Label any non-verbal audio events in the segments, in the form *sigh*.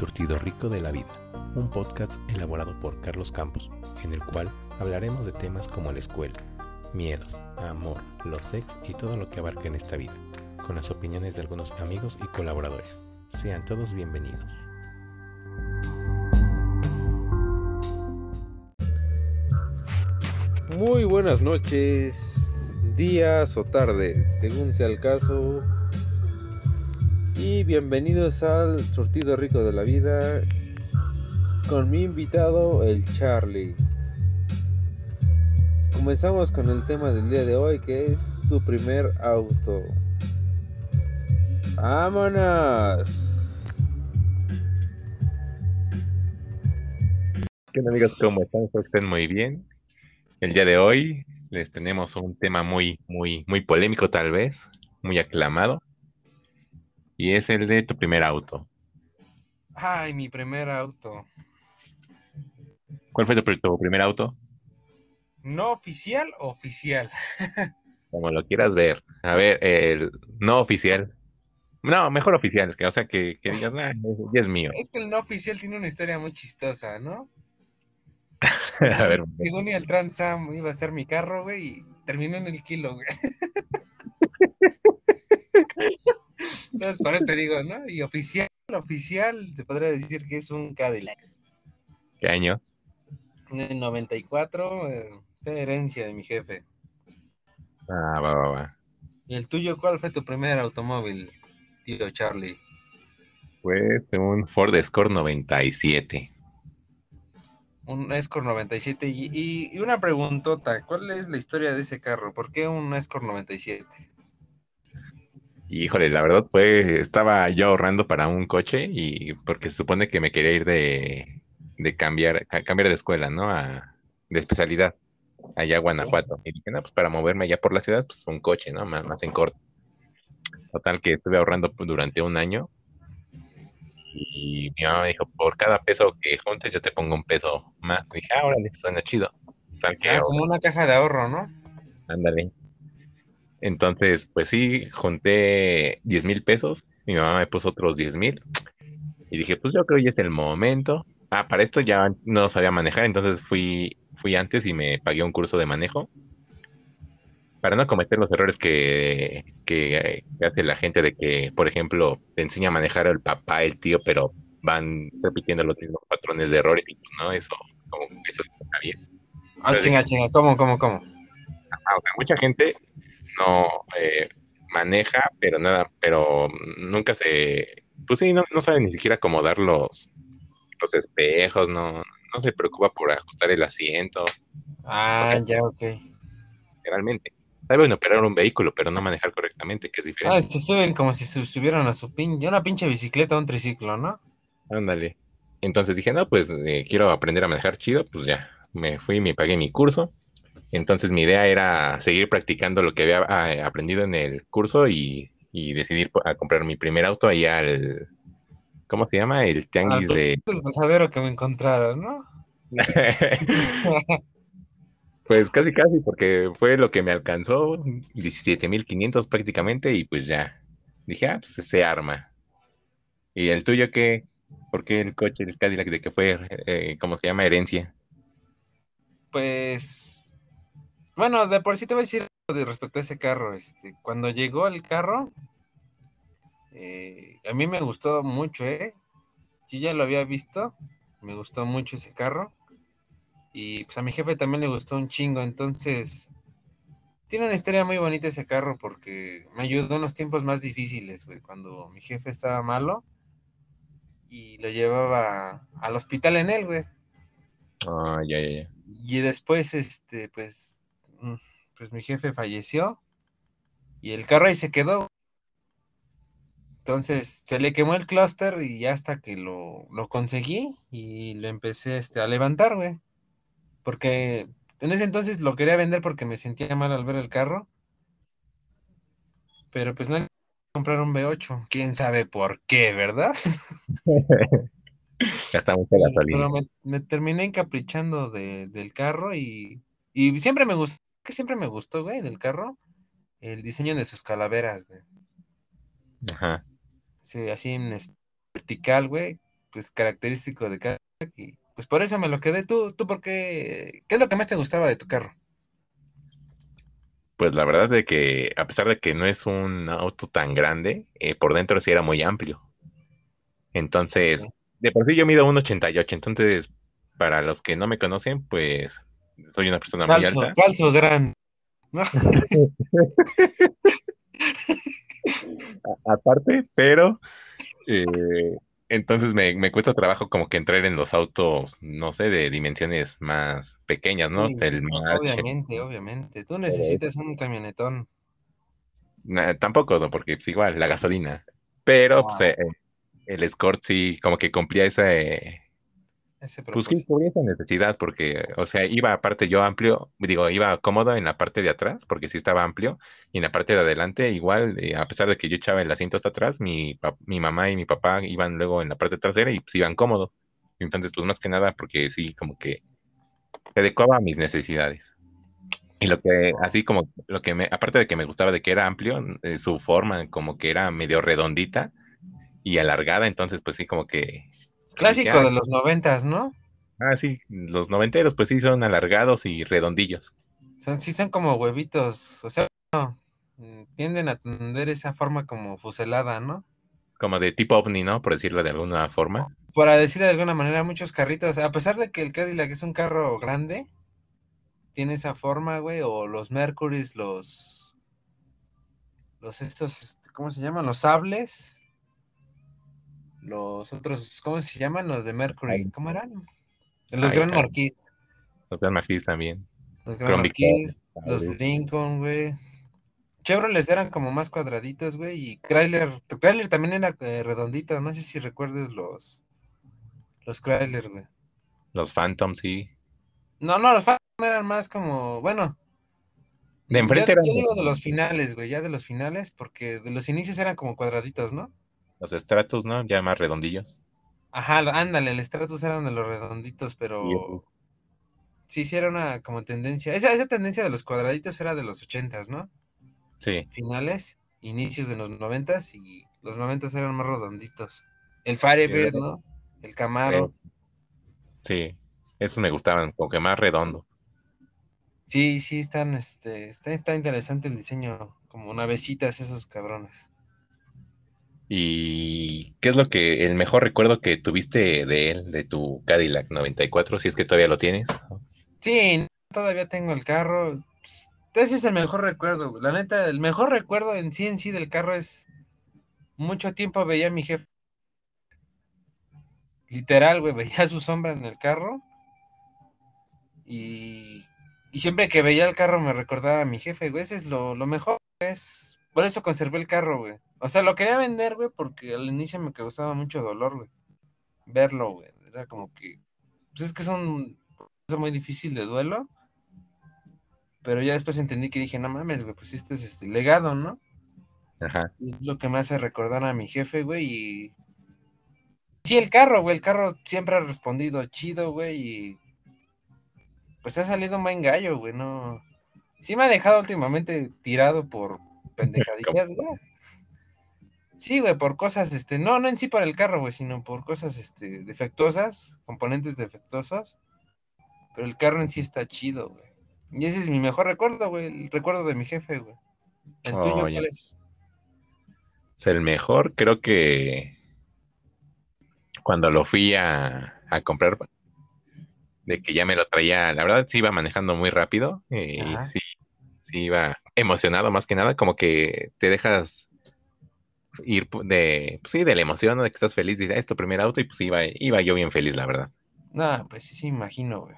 Surtido Rico de la Vida, un podcast elaborado por Carlos Campos, en el cual hablaremos de temas como la escuela, miedos, amor, los sex y todo lo que abarca en esta vida, con las opiniones de algunos amigos y colaboradores. Sean todos bienvenidos. Muy buenas noches, días o tardes, según sea el caso. Y bienvenidos al Surtido Rico de la Vida con mi invitado, el Charlie. Comenzamos con el tema del día de hoy que es tu primer auto. ¡Vámonos! ¿Qué onda amigos? ¿Cómo están? Estén muy bien. El día de hoy les tenemos un tema muy, muy, muy polémico tal vez, muy aclamado. Y es el de tu primer auto. Ay, mi primer auto. ¿Cuál fue tu, pr- tu primer auto? ¿No oficial o oficial? *laughs* Como lo quieras ver. A ver, el no oficial. No, mejor oficial, que, o sea, que, que digas, "Nah, ya es mío. Es que el no oficial tiene una historia muy chistosa, ¿no? *laughs* A ver, Según el Trans Am iba a ser mi carro, güey, y terminó en el kilo, güey. *laughs* Entonces, por eso te digo, ¿no? Y oficial, oficial, se podría decir que es un Cadillac. ¿qué año? En el 94, eh, fue herencia de mi jefe. Ah, va, va, va. ¿Y el tuyo cuál fue tu primer automóvil, tío Charlie? Pues un Ford Escort 97. Un Escort 97. Y, y, y una preguntota, ¿cuál es la historia de ese carro? ¿Por qué un Escort 97? Híjole, la verdad fue, estaba yo ahorrando para un coche y porque se supone que me quería ir de, de cambiar, a cambiar de escuela, ¿no? A, de especialidad, allá a Guanajuato. Y dije, no, pues para moverme allá por la ciudad, pues un coche, ¿no? Más, más en corto. Total que estuve ahorrando durante un año y mi mamá me dijo, por cada peso que juntes yo te pongo un peso más. dije, ah, órale, suena chido. Que Ah, como una caja de ahorro, ¿no? Ándale. Entonces, pues sí, junté 10 mil pesos. Mi mamá me puso otros 10 mil. Y dije, pues yo creo que ya es el momento. Ah, para esto ya no sabía manejar, entonces fui, fui antes y me pagué un curso de manejo. Para no cometer los errores que, que, hace la gente de que, por ejemplo, te enseña a manejar el papá, el tío, pero van repitiendo los mismos patrones de errores y pues no, eso, como eso está bien. Ah, chinga, chinga, ¿cómo, cómo, cómo? Ah, o sea, mucha gente no eh, maneja, pero nada, pero nunca se, pues sí, no, no sabe ni siquiera acomodar los, los espejos, no, no se preocupa por ajustar el asiento, Ah, ya, ok. realmente. Saben operar un vehículo, pero no manejar correctamente, que es diferente. Ah, se suben como si se subieran a su pin, una pinche bicicleta o un triciclo, ¿no? Ándale. Entonces dije, no, pues eh, quiero aprender a manejar chido, pues ya, me fui, me pagué mi curso. Entonces mi idea era seguir practicando lo que había ah, aprendido en el curso y, y decidir a comprar mi primer auto ahí al, ¿cómo se llama? El tianguis Al de... desgozadero que me encontraron, ¿no? *laughs* Pues casi, casi, porque fue lo que me alcanzó, 17.500 prácticamente, y pues ya, dije, ah, pues se arma. ¿Y el tuyo qué? ¿Por qué el coche, el Cadillac, de que fue, eh, ¿cómo se llama? Herencia. Pues, bueno, de por sí te voy a decir de respecto a ese carro. Este, cuando llegó el carro, eh, a mí me gustó mucho, ¿eh? Yo ya lo había visto, me gustó mucho ese carro. Y pues a mi jefe también le gustó un chingo, entonces tiene una historia muy bonita ese carro porque me ayudó en los tiempos más difíciles, güey, cuando mi jefe estaba malo y lo llevaba al hospital en él, güey. Ah, ya, ya, ya. Y después, este, pues, pues mi jefe falleció y el carro ahí se quedó. Entonces se le quemó el clúster y ya hasta que lo, lo conseguí y lo empecé este, a levantar, güey. Porque en ese entonces lo quería vender porque me sentía mal al ver el carro. Pero pues no comprar un V8, quién sabe por qué, ¿verdad? *laughs* Gasta mucha gasolina. Pero me, me terminé encaprichando de- del carro y, y siempre me gustó, que siempre me gustó, güey, del carro, el diseño de sus calaveras, güey. Ajá. Sí, así en vertical, güey. pues característico de Cadillac y pues por eso me lo quedé. ¿Tú, tú por qué? ¿Qué es lo que más te gustaba de tu carro? Pues la verdad de que a pesar de que no es un auto tan grande, eh, por dentro sí era muy amplio. Entonces, de por sí yo mido 1,88, entonces para los que no me conocen, pues soy una persona muy Falso, alta. falso gran. aparte, pero eh, entonces me, me cuesta trabajo como que entrar en los autos, no sé, de dimensiones más pequeñas, ¿no? Sí, El obviamente, obviamente. Tú necesitas un camionetón. tampoco, ¿no? Porque es igual, la gasolina. Pero pues, eh, el Escort sí como que cumplía esa, eh, Ese pues sí, cubría esa necesidad, porque, o sea, iba aparte yo amplio, digo, iba cómodo en la parte de atrás, porque sí estaba amplio, y en la parte de adelante igual, eh, a pesar de que yo echaba el asiento hasta atrás, mi, mi mamá y mi papá iban luego en la parte trasera y pues iban cómodo. Entonces, pues más que nada, porque sí, como que se adecuaba a mis necesidades. Y lo que, así como, lo que me, aparte de que me gustaba de que era amplio, eh, su forma como que era medio redondita y alargada, entonces, pues sí, como que... Clásico dije, de los noventas, ¿no? Ah, sí, los noventeros, pues sí, son alargados y redondillos. Son, sí son como huevitos, o sea, no, tienden a tener esa forma como fuselada, ¿no? Como de tipo ovni, ¿no? Por decirlo de alguna forma. Para decirlo de alguna manera, muchos carritos, a pesar de que el Cadillac es un carro grande, tiene esa forma, güey, o los Mercurys, los, los estos, ¿cómo se llaman? Los sables, los otros, ¿cómo se llaman? Los de Mercury, Ay. ¿cómo eran? Los Ay, ay. Marquis, O sea, Magis también. los Crown Marquis, los. Lincoln, güey. Chevrolet eran como más cuadraditos, güey, y Chrysler, Chrysler también era eh, redondito, no sé si recuerdes los, los Chrysler, güey. Los Phantom, sí. No, no, los Phantom eran más como, bueno. De enfrente yo, eran yo digo de los finales, güey, ya de los finales, porque de los inicios eran como cuadraditos, ¿no? Los Stratus, ¿no? Ya más redondillos. Ajá, ándale, el Stratus eran de los redonditos, pero sí, sí era una como tendencia. Esa, esa tendencia de los cuadraditos era de los ochentas, ¿no? Sí. Finales, inicios de los noventas y los noventas eran más redonditos. El Firebird. ¿no? El Camaro. Sí. Esos me gustaban, como que más redondos. Sí, sí, están, este, está, está interesante el diseño, como navecitas esos cabrones. ¿Y qué es lo que, el mejor recuerdo que tuviste de él, de tu Cadillac 94, si es que todavía lo tienes? Sí, todavía tengo el carro. Ese es el mejor recuerdo. La neta, el mejor recuerdo en sí en sí del carro es mucho tiempo veía a mi jefe. Literal, güey, *laughs* veía su sombra en el carro. Y, y siempre que veía el carro me recordaba a mi jefe, güey. Ese es lo, lo mejor. Es, por eso conservé el carro, güey. O sea, lo quería vender, güey, porque al inicio me causaba mucho dolor, güey. Verlo, güey. Era como que. Pues es que son es muy difícil de duelo. Pero ya después entendí que dije, no mames, güey, pues este es este legado, ¿no? Ajá. Es lo que me hace recordar a mi jefe, güey, y... Sí, el carro, güey, el carro siempre ha respondido chido, güey, y... Pues ha salido un buen gallo, güey, no... Sí me ha dejado últimamente tirado por *laughs* pendejadillas, güey. Sí, güey, por cosas, este, no, no en sí por el carro, güey, sino por cosas, este, defectuosas, componentes defectuosos. Pero el carro en sí está chido, güey. Y ese es mi mejor recuerdo, güey, el recuerdo de mi jefe, güey. ¿El Oh, tuyo cuál es? Sea, el mejor, creo que cuando lo fui a, a comprar, de que ya me lo traía, la verdad sí iba manejando muy rápido, eh, y Ajá. sí, sí iba emocionado más que nada, como que te dejas ir de, pues sí, de la emoción, ¿no? De que estás feliz, dices, "Ah, es tu primer auto, y pues iba, iba yo bien feliz, la verdad. No, pues sí, sí, imagino, güey.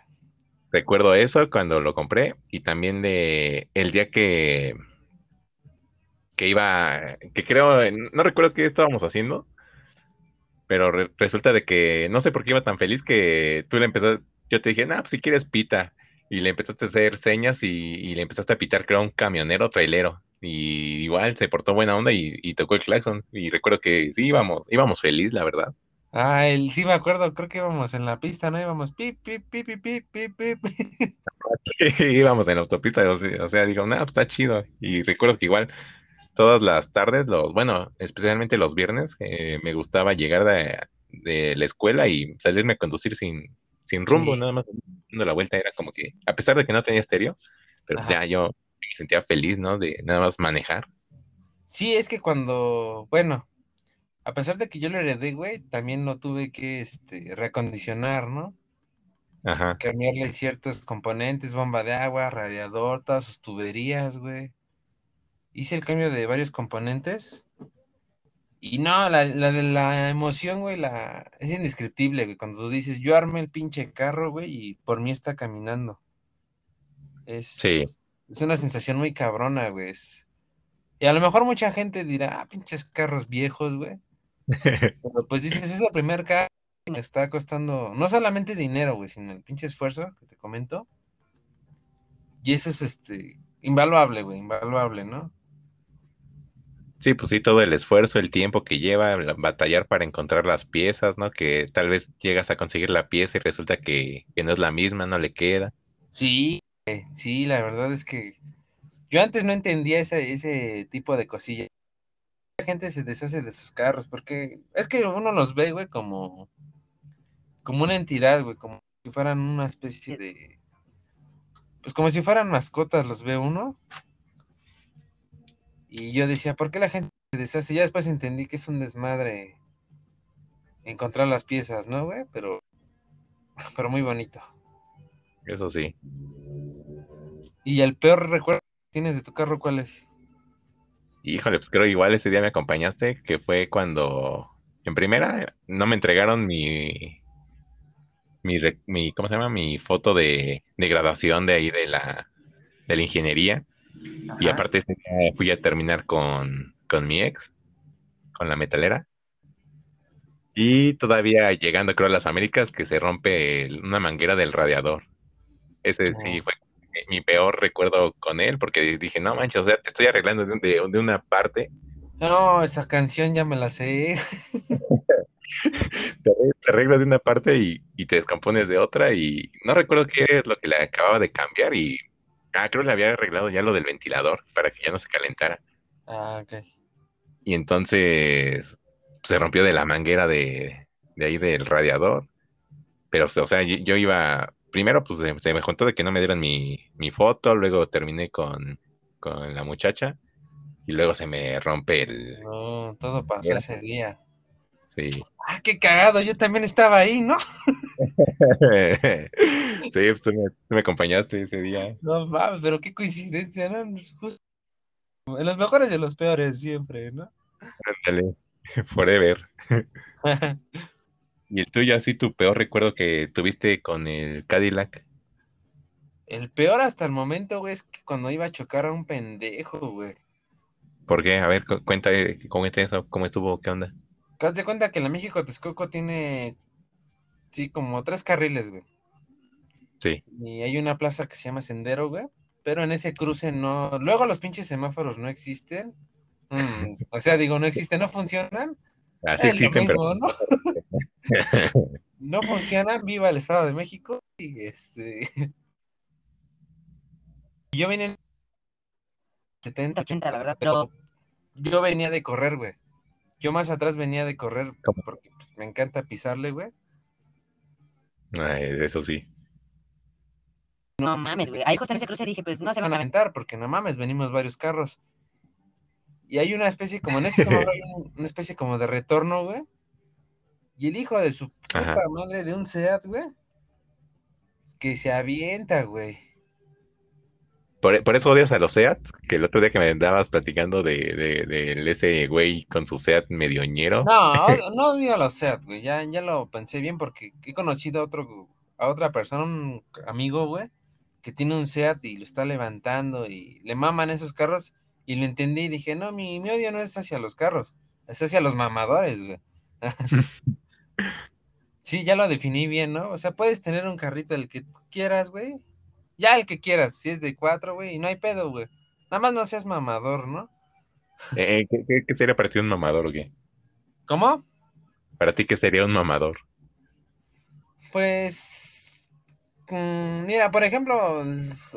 Recuerdo eso cuando lo compré y también de el día que que iba, que creo, no recuerdo qué estábamos haciendo, pero re- resulta de que no sé por qué iba tan feliz que tú le empezaste, yo te dije, nah, pues si quieres pita, y le empezaste a hacer señas y, y le empezaste a pitar, creo, a un camionero trailero, y igual se portó buena onda y, y tocó el claxon, y recuerdo que sí íbamos, íbamos feliz, la verdad. Ah, el, sí me acuerdo, creo que íbamos en la pista, ¿no? Íbamos pip, pip, pip, pip, pip, pip, *laughs* íbamos en la autopista, o sea, o sea, digo, nah, pues está chido, y recuerdo que igual todas las tardes, los, bueno, especialmente los viernes, eh, me gustaba llegar de, de la escuela y salirme a conducir sin, sin rumbo, Sí. nada más dando la vuelta. Era como que, a pesar de que no tenía estéreo, pero pues Ajá. ya yo me sentía feliz, ¿no? De nada más manejar. Sí, es que cuando, bueno, a pesar de que yo lo heredé, güey, también lo tuve que este, reacondicionar, ¿no? Ajá. Cambiarle ciertos componentes, bomba de agua, radiador, todas sus tuberías, güey. Hice el cambio de varios componentes. Y no, la, la de la emoción, güey, la... es indescriptible, güey. Cuando tú dices, yo armé el pinche carro, güey, y por mí está caminando. Es, Sí. Es una sensación muy cabrona, güey. es- Y a lo mejor mucha gente dirá, ah, pinches carros viejos, güey. *laughs* Pero pues dices, es el primer carro que me está costando no solamente dinero, güey, sino el pinche esfuerzo que te comento. Y eso es este invaluable, güey, invaluable, ¿no? Sí, pues sí, todo el esfuerzo, el tiempo que lleva, la- batallar para encontrar las piezas, ¿no? Que tal vez llegas a conseguir la pieza y resulta que, que no es la misma, no le queda. Sí, sí, la verdad es que yo antes no entendía ese, ese tipo de cosillas. La gente se deshace de sus carros porque es que uno los ve, güey, como, como una entidad, güey, como si fueran una especie de... Pues como si fueran mascotas, los ve uno. Y yo decía, ¿por qué la gente se deshace? Ya después entendí que es un desmadre encontrar las piezas, ¿no, güey? Pero, *laughs* pero muy bonito. Eso sí. ¿Y el peor recuerdo que tienes de tu carro cuál es? Híjole, pues creo igual ese día me acompañaste, que fue cuando, en primera, no me entregaron mi, mi, mi ¿cómo se llama? Mi foto de, de graduación de ahí de la, de la ingeniería. Y aparte ese día fui a terminar con, con mi ex, con la metalera. Y todavía llegando, creo, a las Américas, que se rompe el- una manguera del radiador. Ese sí fue mi, peor recuerdo con él, porque dije, no manches, o sea, te estoy arreglando de, de- de una parte, No, esa canción ya me la sé. *laughs* te arreglas, te arreglas de una parte y, y te descompones de otra, y no recuerdo qué es lo que le acababa de cambiar, y ah, creo que le había arreglado ya lo del ventilador, para que ya no se calentara. Ah, ok. Y entonces se rompió de la manguera de, de ahí del radiador. Pero, o sea, yo, yo iba, primero pues se, me juntó de que no me dieran mi, mi foto, luego terminé con, con la muchacha y luego se me rompe el... No, todo pasó ese día. Sí, Ah, qué cagado, yo también estaba ahí, ¿no? *laughs* sí pues tú me, tú me acompañaste ese día. No mames, pero qué coincidencia, ¿no? Justo- En los mejores y en los peores siempre, ¿no? Ándale, *laughs* forever. *laughs* ¿Y el tuyo, así tu peor recuerdo que tuviste con el Cadillac? El peor hasta el momento, güey, es que cuando iba a chocar a un pendejo, güey. ¿Por qué? A ver, cu- cuenta, cómo eso, cómo estuvo, qué onda. Te das de cuenta que la México Texcoco tiene, sí, como tres carriles, güey. Sí. Y hay una plaza que se llama Sendero, güey. Pero en ese cruce no. Luego los pinches semáforos no existen. Mm, o sea, digo, no existen, no funcionan. Así Es existen, pero ¿no? No funcionan, viva el Estado de México. Y este. *laughs* Yo vine en 70, 80, la verdad, pero yo venía de correr, güey. Yo más atrás venía de correr porque pues, me encanta pisarle, güey. Ay, eso sí. No mames, güey. Ahí justo en ese cruce dije, pues no se van a aventar porque no mames, venimos varios carros. Y hay una especie como en ese hay *laughs* una especie como de retorno, güey. Y el hijo de su puta madre de un Seat, güey, que se avienta, güey. Por, por eso odias a los SEAT, que el otro día que me andabas platicando de, de, del ese güey con su SEAT medioñero. No, *laughs* no odio a los Seat, güey. Ya, ya lo pensé bien porque he conocido a otro, a otra persona, un amigo, güey, que tiene un Seat y lo está levantando y le maman esos carros. Y lo entendí y dije, no, mi, mi odio no es hacia los carros, es hacia los mamadores, güey. *laughs* sí, ya lo definí bien, ¿no? O sea, puedes tener un carrito el que quieras, güey. Ya el que quieras, si es de cuatro, güey, y no hay pedo, güey. Nada más no seas mamador, ¿no? Eh, ¿qué, qué- qué sería para ti un mamador qué? ¿Cómo? Para ti, ¿qué sería un mamador? Pues, mm, mira, por ejemplo,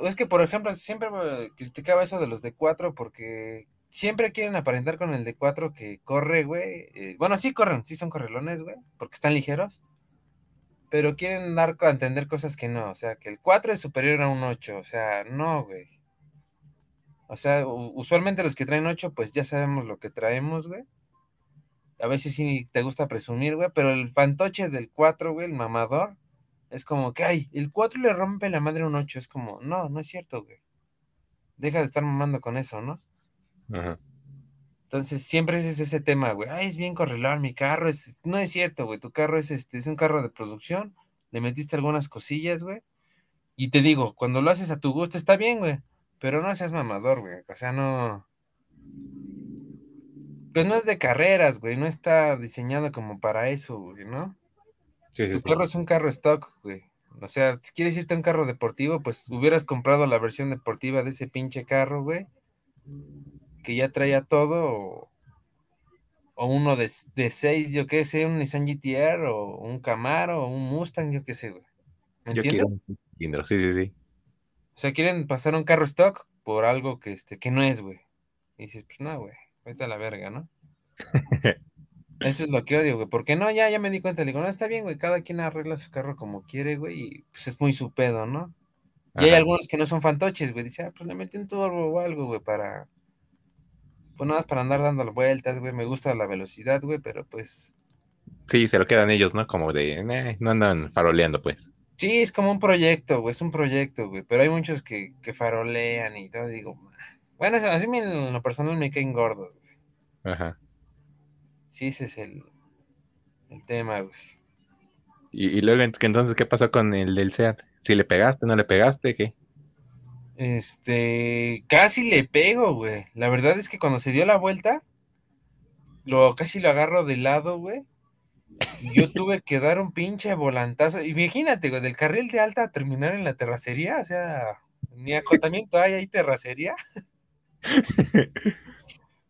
es que por ejemplo siempre criticaba eso de los de cuatro porque siempre quieren aparentar con el de 4 que corre, güey. eh, bueno, sí corren, sí son correlones, güey, porque están ligeros. Pero quieren dar a entender cosas que no. O sea, que el 4 es superior a un 8. O sea, no, güey. O sea, usualmente los que traen 8, pues ya sabemos lo que traemos, güey. A veces sí te gusta presumir, güey, pero el fantoche del 4, güey, el mamador, es como que, ay, el 4 le rompe la madre a un 8. Es como, no, no es cierto, güey. Deja de estar mamando con eso, ¿no? Ajá. Entonces, siempre ese es ese tema, güey. Ay, es bien correlón, mi carro es... No es cierto, güey. Tu carro es, este, es un carro de producción. Le metiste algunas cosillas, güey. Y te digo, cuando lo haces a tu gusto está bien, güey. Pero no seas mamador, güey. O sea, no... Pues no es de carreras, güey. No está diseñado como para eso, güey, ¿no? Sí, sí, Tu sí. carro es un carro stock, güey. O sea, si quieres irte a un carro deportivo, pues hubieras comprado la versión deportiva de ese pinche carro, güey. Que ya traía todo. O, o uno de, de seis, yo qué sé, un Nissan GTR, o un Camaro, o un Mustang, yo qué sé, güey. ¿Me Yo quiero entiendes? un cilindro, sí, sí, sí. O sea, quieren pasar un carro stock por algo que, este, que no es, güey. Y dices, pues no, güey, vete a la verga, ¿no? *laughs* Eso es lo que odio, güey. Porque no, ya, ya me di cuenta. Le digo, no, está bien, güey. Cada quien arregla su carro como quiere, güey. Y pues es muy su pedo, ¿no? Y hay algunos que no son fantoches, güey. Dice, ah, pues le metí un turbo o algo, güey, para. Pues nada más para andar dando vueltas, güey. Me gusta la velocidad, güey, pero pues. Sí, se lo quedan ellos, ¿no? Como de, "Nah, no andan faroleando, pues. Sí, es como un proyecto, güey. Es un proyecto, güey. Pero hay muchos que, que farolean y todo. Digo, "Ah". bueno, así me- en lo personal me caen gordos, güey. Ajá. Sí, ese es el, el tema, güey. Y, y luego, ent- entonces, ¿qué pasó con el del SEAT? ¿Si le pegaste, no le pegaste? ¿Qué? Este, casi le pego, güey. La verdad es que cuando se dio la vuelta, lo casi lo agarro de lado, güey. Y yo tuve que dar un pinche volantazo. Imagínate, güey, del carril de alta a terminar en la terracería, o sea, ni acotamiento hay, hay terracería. *laughs*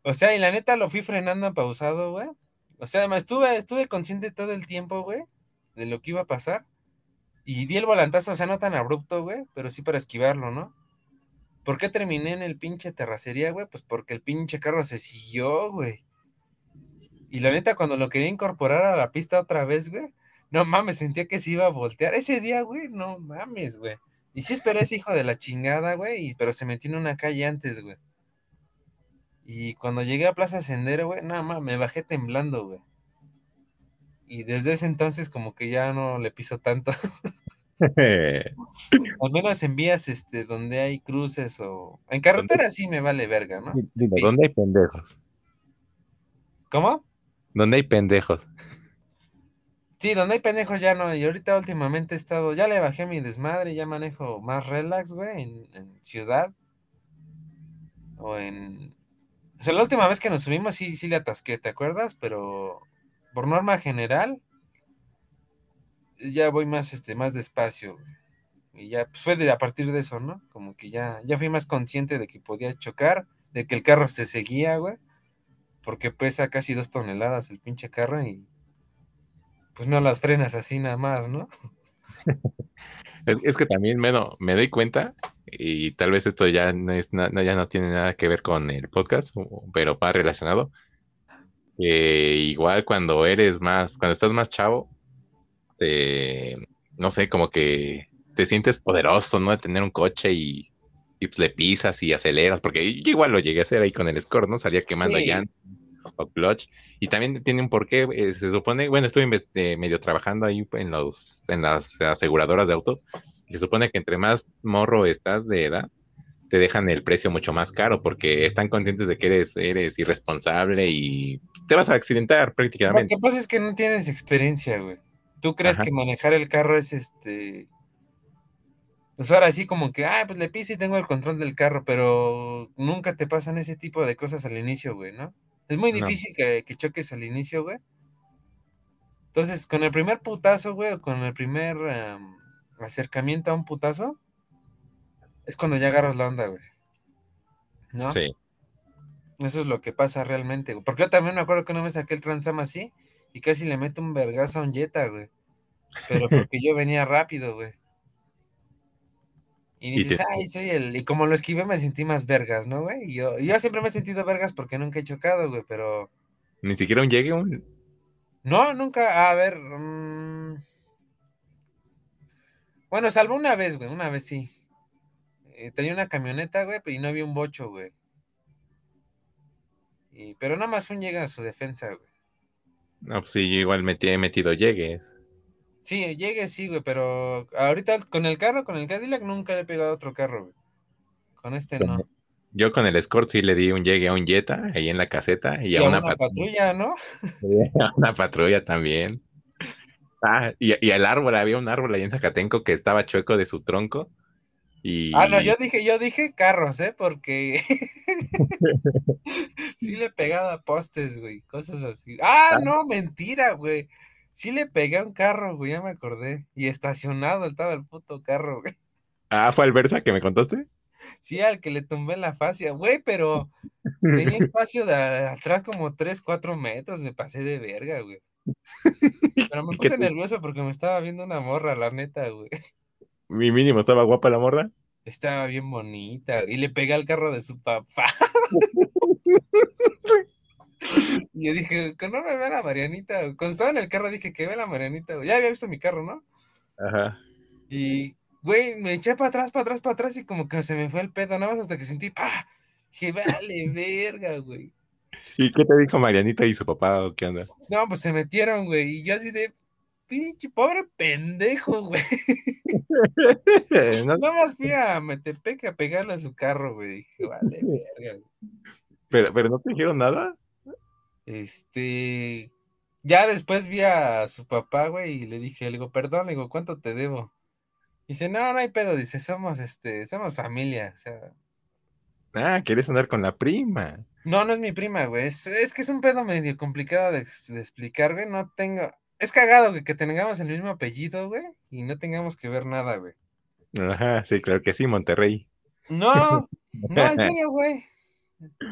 O sea, y la neta lo fui frenando pausado, güey. O sea, además estuve, estuve consciente todo el tiempo, güey, de lo que iba a pasar. Y di el volantazo, o sea, no tan abrupto, güey, pero sí para esquivarlo, ¿no? ¿Por qué terminé en el pinche terracería, güey? Pues porque el pinche carro se siguió, güey. Y la neta, cuando lo quería incorporar a la pista otra vez, güey, no mames, sentía que se iba a voltear. Ese día, güey, no mames, güey. Y sí esperé a ese hijo de la chingada, güey, pero se metió en una calle antes, güey. Y cuando llegué a Plaza Sendero, güey, nada más me bajé temblando, güey. Y desde ese entonces como que ya no le piso tanto. *laughs* *laughs* Al menos en vías este, donde hay cruces o... En carretera sí me vale verga, ¿no? Dime, ¿dónde hay pendejos? ¿Cómo? ¿Dónde hay pendejos? Sí, donde hay pendejos ya no. Y ahorita últimamente he estado... Ya le bajé mi desmadre, ya manejo más relax, güey, en, en ciudad. O en... O sea, la última vez que nos subimos sí, sí le atasqué, ¿te acuerdas? Pero por norma general ya voy más, este, más despacio. Y ya pues, fue de, a partir de eso, ¿no? Como que ya, ya fui más consciente de que podía chocar, de que el carro se seguía, güey. Porque pesa casi dos toneladas el pinche carro y pues no las frenas así nada más, ¿no? *laughs* Es, que también me, do- me doy cuenta, y tal vez esto ya no, es, no- ya no tiene nada que ver con el podcast, pero va relacionado. que igual cuando eres más, cuando estás más chavo, te, no sé, como que te sientes poderoso, ¿no? De tener un coche y, y pues le pisas y aceleras, porque yo igual lo llegué a hacer ahí con el Score, ¿no? Salía quemando Sí. llantas o clutch. Y también tiene un porqué, eh, se supone, bueno, estuve eh, medio trabajando ahí en los, en las aseguradoras de autos, y se supone que entre más morro estás de edad, te dejan el precio mucho más caro, porque están conscientes de que eres, eres irresponsable y te vas a accidentar Lo prácticamente. que pasa es que no tienes experiencia, güey. ¿Tú crees Ajá. que manejar el carro es este... Pues ahora sí como que, ah, pues le piso y tengo el control del carro, pero nunca te pasan ese tipo de cosas al inicio, güey, ¿no? Es muy No. difícil que, que choques al inicio, güey. Entonces, con el primer putazo, güey, o con el primer acercamiento a un putazo, es cuando ya agarras la onda, güey. ¿No? Sí. Eso es lo que pasa realmente, güey. Porque yo también me acuerdo que no me saqué el Transam así y casi le meto un vergazo a un Jetta, güey. Pero porque yo venía rápido, güey. Y Y dices, te- ay, soy el. Y como lo esquivé, me sentí más vergas, ¿no, güey? Y yo, yo siempre me he sentido vergas porque nunca he chocado, güey, pero. Ni siquiera un llegue, un... No, nunca. A ver. mm, Bueno, salvo una vez, güey, una vez sí. Eh, tenía una camioneta, güey, y no había un bocho, güey. Y... Pero nada más un llega a su defensa, güey. No, pues sí, yo igual metí, he metido llegues. Sí, llegue, sí, güey, pero ahorita con el carro, con el Cadillac, nunca le he pegado a otro carro, güey. Con este no. Yo con el Escort sí le di un llegue a un Jetta ahí en la caseta y, Y a a una, una pat- patrulla, ¿no? *laughs* a una patrulla también. Ah, y, y el árbol, había un árbol ahí en Zacatenco que estaba chueco de su tronco. Y... Ah, no, yo dije, yo dije carros, ¿eh? Porque *laughs* sí le he pegado a postes, güey, cosas así. Ah, Ah. no, mentira, güey. Sí le pegué a un carro, güey, ya me acordé. Y estacionado estaba el puto carro, güey. Ah, ¿fue al Versa que me contaste? Sí, al que le tumbé la fascia, güey, pero tenía *laughs* espacio de atrás como 3, 4 metros, me pasé de verga, güey. *laughs* Pero me ¿Y qué puse nervioso porque me estaba viendo una morra, la neta, güey. Mi mínimo estaba guapa la morra. Estaba bien bonita. Y le pegué al carro de su papá. *laughs* *laughs* y yo dije, que no me vea la Marianita. Cuando estaba en el carro dije que ve la Marianita. Ya había visto mi carro, ¿no? Ajá. Y, güey, me eché para atrás, para atrás, para atrás. Y como que se me fue el pedo, nada más hasta que sentí, ¡pah! Dije, vale, *laughs* verga, güey. ¿Y qué te dijo Marianita y su papá o qué onda? No, pues se metieron, güey. Y yo así de, pinche, pobre pendejo, güey. *laughs* No, Nada más fui a Metepec a pegarle a su carro, güey. Dije, vale, verga, güey. pero, pero no te dijeron nada. Este, ya después vi a su papá, güey, y le dije, le digo, perdón, le digo, ¿cuánto te debo? Dice, no, no hay pedo, dice, somos, este, somos familia, o sea, Ah, quieres andar con la prima. no, no es mi prima, güey, es, es que es un pedo medio complicado de, ex- de explicar, güey, no tengo, es cagado güey, que tengamos el mismo apellido, güey, y no tengamos que ver nada, güey. Ajá, sí, claro que sí, Monterrey. No, no, en *laughs* serio, güey.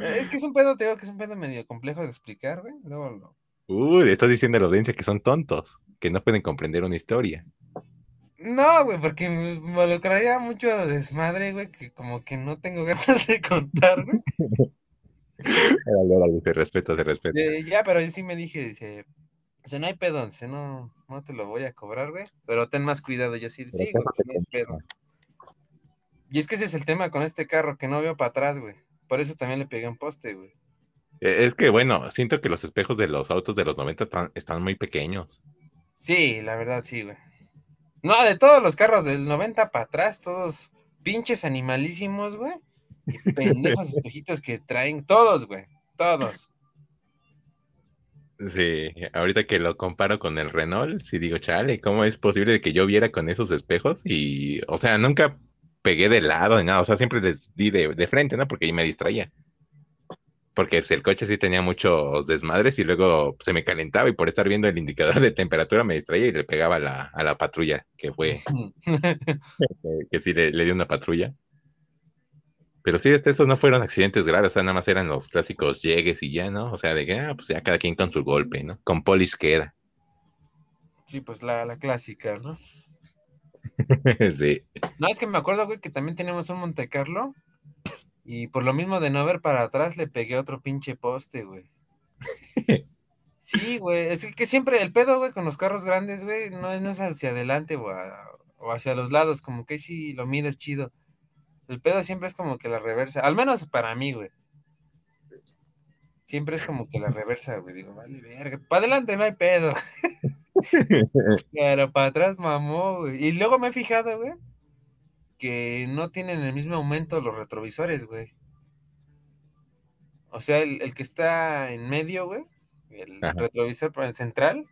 Es que es un pedo, te digo que es un pedo medio complejo de explicar, güey. Luego lo, Uy, estás diciendo a la audiencia que son tontos, que no pueden comprender una historia. No, güey, porque me involucraría mucho desmadre, güey, que como que no tengo *laughs* ganas de contar, güey. *laughs* Órale, órale, se respeta, se respeta. Eh, ya, pero yo sí me dije, dice, dice, no hay pedo, dice, no, no te lo voy a cobrar, güey, pero ten más cuidado. Yo sí, sí, güey, no hay pedo. Y es que ese es el tema con este carro, que no veo para atrás, güey. Por eso también le pegué un poste, güey. Eh, Es que, bueno, siento que los espejos de los autos de los 90 están, están muy pequeños. Sí, la verdad, sí, güey. No, de todos los carros del 90 para atrás, todos pinches animalísimos, güey. Y *laughs* pendejos espejitos que traen, todos, güey, todos. Sí, ahorita que lo comparo con el Renault, sí digo, chale, ¿cómo es posible que yo viera con esos espejos? Y, o sea, nunca pegué de lado ni nada, o sea, siempre les di de, de frente, ¿no? Porque ahí me distraía. Porque pues, el coche sí tenía muchos desmadres y luego se me calentaba y por estar viendo el indicador de temperatura me distraía y le pegaba a la, a la patrulla, que fue, que, *laughs* que sí le, le dio una patrulla. Pero sí, este, estos no fueron accidentes graves, o sea, nada más eran los clásicos llegues y ya, ¿no? O sea, de que, ah, pues ya cada quien con su golpe, ¿no? Con polish que era. Sí, pues la, la clásica, ¿no? *laughs* sí. No, es que me acuerdo, güey, que también tenemos un Monte Carlo. Y por lo mismo de no ver para atrás, le pegué otro pinche poste, güey. *laughs* Sí, güey. Es que, que siempre el pedo, güey, con los carros grandes, güey, no, no es hacia adelante o, hacia los lados, como que sí lo mides chido. El pedo siempre es como que la reversa, al menos para mí, güey. Siempre es como que la reversa, güey. Digo, vale, verga. Para adelante no hay pedo. *laughs* *laughs* Pero para atrás mamó, güey. Y luego me he fijado, güey, que no tienen el mismo aumento los retrovisores, güey. O sea, el, el que está en medio, güey, el Ajá. retrovisor para el central,